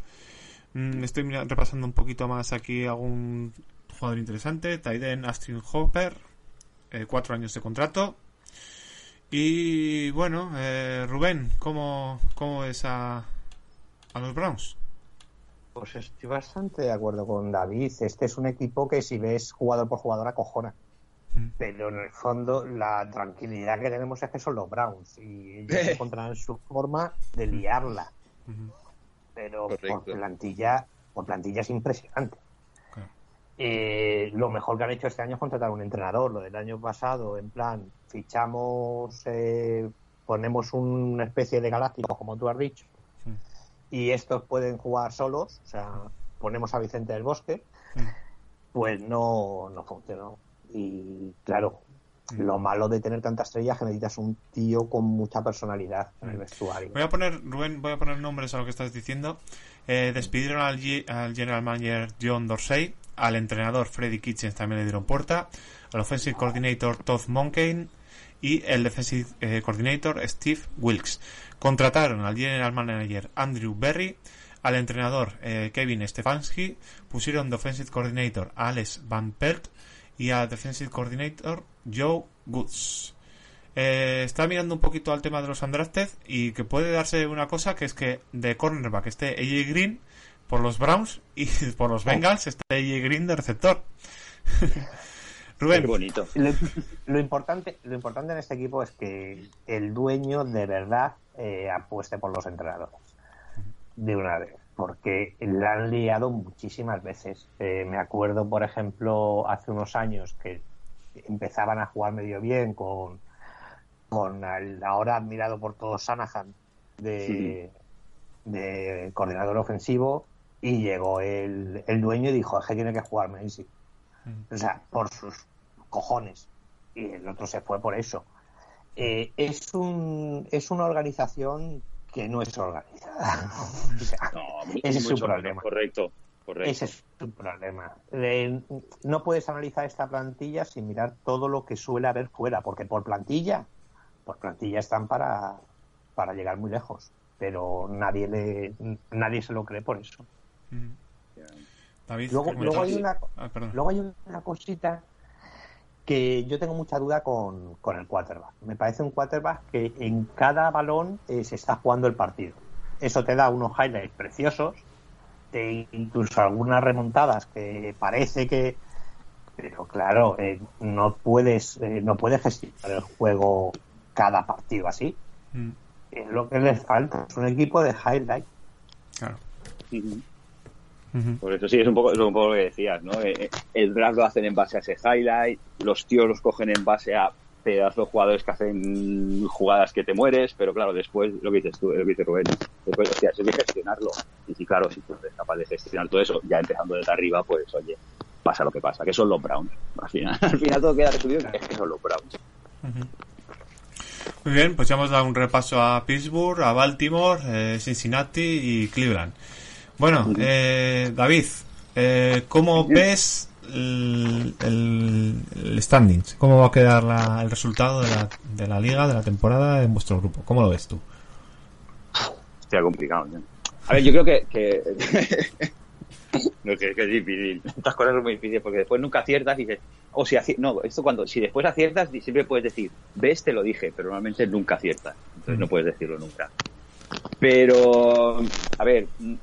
Mm, estoy repasando un poquito más aquí algún jugador interesante. Tyden Astrid Hopper, eh, cuatro años de contrato. Y bueno, eh, Rubén, ¿cómo, cómo es a, a los Browns? Pues estoy bastante de acuerdo con David. Este es un equipo que si ves jugador por jugador acojona. Pero en el fondo la tranquilidad que tenemos es que son los Browns y ellos encontrarán su forma de liarla. Pero por plantilla, por plantilla es impresionante. Eh, lo mejor que han hecho este año es contratar un entrenador. Lo del año pasado, en plan, fichamos, eh, ponemos una especie de galácticos, como tú has dicho, y estos pueden jugar solos, o sea, ponemos a Vicente del Bosque, pues no, no funcionó. Y claro, lo malo de tener tantas estrellas es que necesitas un tío con mucha personalidad en el vestuario. Voy a poner, Rubén, voy a poner nombres a lo que estás diciendo. Eh, despidieron al, G- al general manager John Dorsey, al entrenador Freddy Kitchens también le dieron puerta, al offensive coordinator Todd Monken y el defensive eh, coordinator Steve Wilkes. Contrataron al general manager Andrew Berry, al entrenador eh, Kevin Stefanski, pusieron de offensive coordinator Alex Van Pelt y al defensive coordinator Joe Goods. Eh, está mirando un poquito al tema de los undrafted y que puede darse una cosa que es que de cornerback esté AJ Green por los Browns y [LAUGHS] por los Bengals esté AJ Green de receptor. [LAUGHS] Rubén, Qué bonito. Lo, lo importante, lo importante en este equipo es que el dueño de verdad eh, apueste por los entrenadores de una vez, porque la han liado muchísimas veces. Eh, me acuerdo, por ejemplo, hace unos años que empezaban a jugar medio bien con, con el ahora admirado por todos Sanahan de, de coordinador ofensivo y llegó el, el dueño y dijo, es que tiene que jugar Messi. O sea, por sus cojones. Y el otro se fue por eso. Eh, es, un, es una organización que no es organizada. [LAUGHS] O sea, No, ese es su problema. Correcto, correcto. Ese es su problema. Eh, no puedes analizar esta plantilla sin mirar todo lo que suele haber fuera, porque por plantilla, por plantilla están para, para llegar muy lejos, pero nadie le, nadie se lo cree por eso. David, Luego, ¿qué luego hay una, Ah, luego hay una cosita que yo tengo mucha duda con, con el quarterback. Me parece un quarterback que en cada balón eh, se está jugando el partido. Eso te da unos highlights preciosos, te, incluso algunas remontadas que parece que... Pero claro, eh, no puedes eh, no puedes gestionar el juego cada partido así. Mm, Es lo que les falta. Es un equipo de highlights. claro. Por eso sí, es un poco, es un poco lo que decías, ¿no? Eh, eh, El draft lo hacen en base a ese highlight, los tíos los cogen en base a pedazos de jugadores que hacen jugadas que te mueres, pero claro, después, lo que dices tú, lo que dice Rubén, después, hostia, eso hay que gestionarlo. Y sí, claro, si tú eres capaz de gestionar todo eso, ya empezando desde arriba, pues oye, pasa lo que pasa, que son los Browns. Al final, [LAUGHS] al final todo queda resumido que es que son los Browns. Muy bien, pues ya hemos dado un repaso a Pittsburgh, a Baltimore, eh, Cincinnati y Cleveland. Bueno, eh, David, eh, ¿cómo ves el, el, el standings? ¿Cómo va a quedar la- el resultado de la, de la liga, de la temporada en vuestro grupo? ¿Cómo lo ves tú? Hostia, complicado. ¿no? A ver, yo creo que, que [LAUGHS] No, que, que es difícil. Estas cosas son muy difíciles porque después nunca aciertas y dices, o si aci- no, esto cuando, si después aciertas siempre puedes decir, ves, te lo dije, pero normalmente nunca aciertas. Entonces no puedes decirlo nunca. Pero, a ver, mm,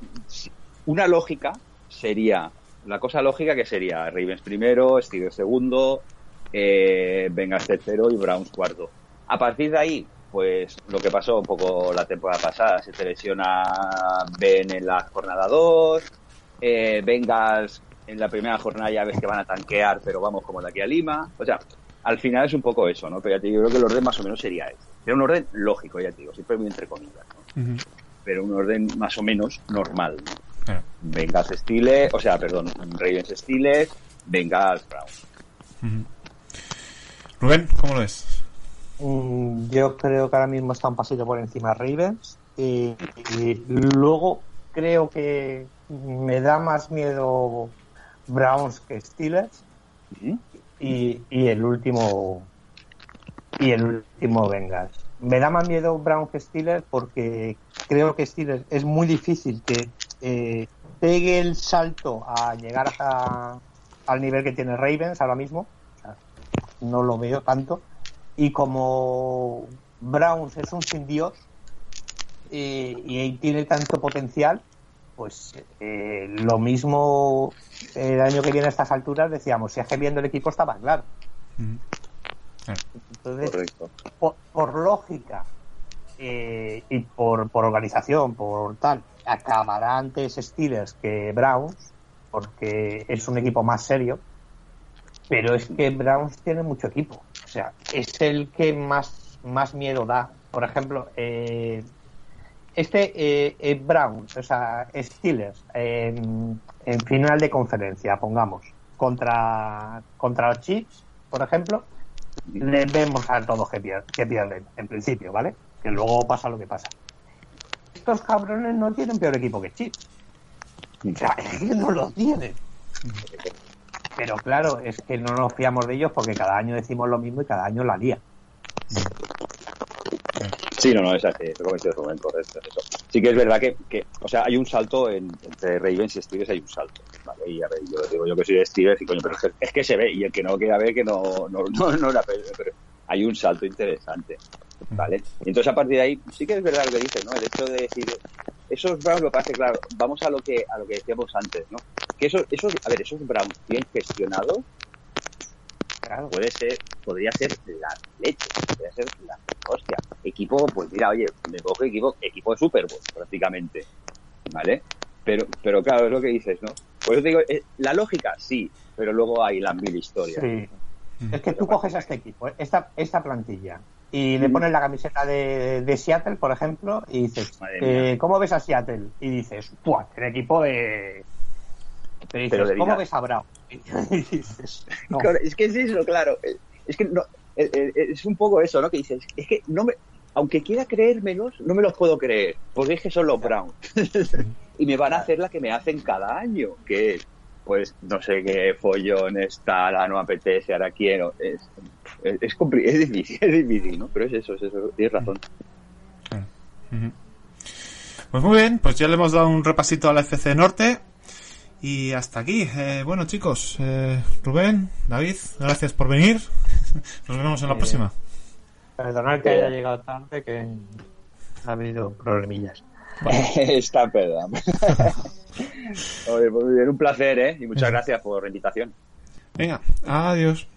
una lógica sería, la cosa lógica que sería Ravens primero, Steelers segundo, eh, Bengals tercero y Browns cuarto. A partir de ahí, pues lo que pasó un poco la temporada pasada, se te lesiona Ben en la jornada 2, eh, Bengals en la primera jornada ya ves que van a tanquear, pero vamos como de aquí a Lima. O sea, al final es un poco eso, ¿no? Pero ya te digo, yo creo que el orden más o menos sería ese. Sería un orden lógico, ya te digo, siempre muy entre comillas, ¿no? Pero un orden más o menos normal, ¿no? Claro. Bengals Steelers, o sea, perdón, Ravens Steelers, Bengals Browns. Ujú. Rubén, ¿cómo lo ves? Mm, Yo creo que ahora mismo está un pasito por encima Ravens. Y, y luego creo que me da más miedo Browns que Steelers. Y, y el último. Y el último Bengals. Me da más miedo Browns que Steelers porque creo que Steelers es muy difícil que eh, pegue el salto a llegar a- al nivel que tiene Ravens ahora mismo. O sea, no lo veo tanto. Y como Browns es un sin Dios eh, y tiene tanto potencial, pues eh, lo mismo el año que viene a estas alturas decíamos, si es que viendo el equipo estaba claro. Ujú. Entonces, por lógica eh, y por, por organización, por tal, acabará antes Steelers que Browns, porque es un equipo más serio, pero es que Browns tiene mucho equipo. O sea, es el que más, más miedo da. Por ejemplo, eh, este eh, eh, Browns, o sea, Steelers, en, final de conferencia, pongamos, contra, contra los Chiefs, por ejemplo, le vemos a todos que pierden, en principio, ¿vale? Que luego pasa lo que pasa. Estos cabrones no tienen peor equipo que Chiefs. O es que no lo tienen. Pero claro, es que no nos fiamos de ellos porque cada año decimos lo mismo y cada año la lía. Sí, no, no, es así, correcto. es eso. Sí que es verdad que, que, o sea, hay un salto en, entre Ravens y Steelers, hay un salto, ¿vale? Y a ver, yo digo yo que soy de Steelers y coño, pero es que, es que se ve, y el que no quiera ver que no, no, no, no pero, pero hay un salto interesante, ¿vale? Entonces a partir de ahí, sí que es verdad lo que dices, ¿no? El hecho de decir, esos Browns lo que es claro, vamos a lo que, a lo que decíamos antes, ¿no? Que esos, esos, a ver, esos Browns bien gestionados, Claro. puede ser, podría ser la leche, podría ser la hostia. Equipo, pues mira, oye, me coge equipo, equipo de Super Bowl, prácticamente. ¿Vale? Pero, pero claro, es lo que dices, ¿no? Por eso te digo, eh, la lógica, sí, pero luego hay la mil historias. Es que tú coges a este equipo, esta, esta plantilla, y le pones la camiseta de, de Seattle, por ejemplo, y dices, eh. ¿cómo ves a Seattle? Y dices, ¡buah! El equipo de... Pero dices, Pero de ¿cómo ves a Brown? [LAUGHS] Y dices, no. Es que es eso, claro. eh, Es que no, eh, eh, es un poco eso, ¿no? Que dices, es que no me, aunque quiera creérmelos, no me los puedo creer, porque es que son los Browns. [LAUGHS] y me van a hacer la que me hacen cada año, que es, pues, no sé qué follón está, la no apetece, ahora quiero. Es, es, es, compli- es difícil, [LAUGHS] es difícil, ¿no? Pero es eso, es eso, tienes razón. Pues muy bien, pues ya le hemos dado un repasito a la FC Norte. Y hasta aquí. Eh, bueno, chicos, eh, Rubén, David, gracias por venir. [LAUGHS] Nos vemos en la Eh, próxima. Perdonad que haya llegado tarde, que ha habido problemillas. [LAUGHS] está perdón. [LAUGHS] Oye, pues bien, un placer, ¿eh? Y muchas gracias por la invitación. Venga, adiós.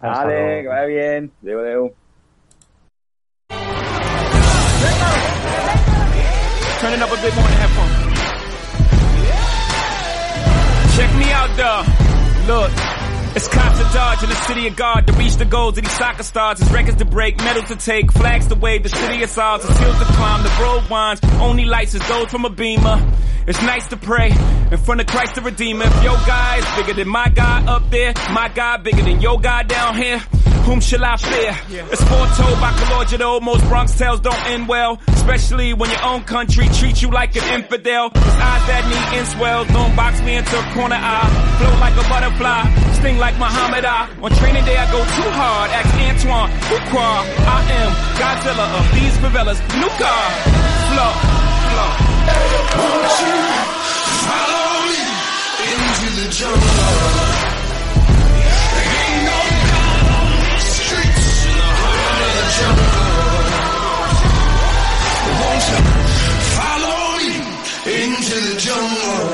Hasta Vale, luego. que vaya bien. Deu, deu. Turn it up a bit more in the headphone. Check me out, though. Look. It's cops to dodge in the city of God to reach the goals of these soccer stars. It's records to break, medals to take, flags to wave, the city of stars, it's hills to climb, the road winds, only lights is gold from a beamer. It's nice to pray in front of Christ the Redeemer. If your guy is bigger than my guy up there, my guy bigger than your guy down here. Whom shall I fear? It's foretold by Calogero. Most Bronx tales don't end well, especially when your own country treats you like an infidel. It's eyes that need inswells. Don't box me into a corner eye. Flow like a butterfly, sting like Muhammad Ali. On training day I go too hard. Ask Antoine, Fuqua. I am Godzilla of these favelas. New car, flow, flow. Won't you follow me into the jungle. Into the jungle?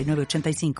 906985.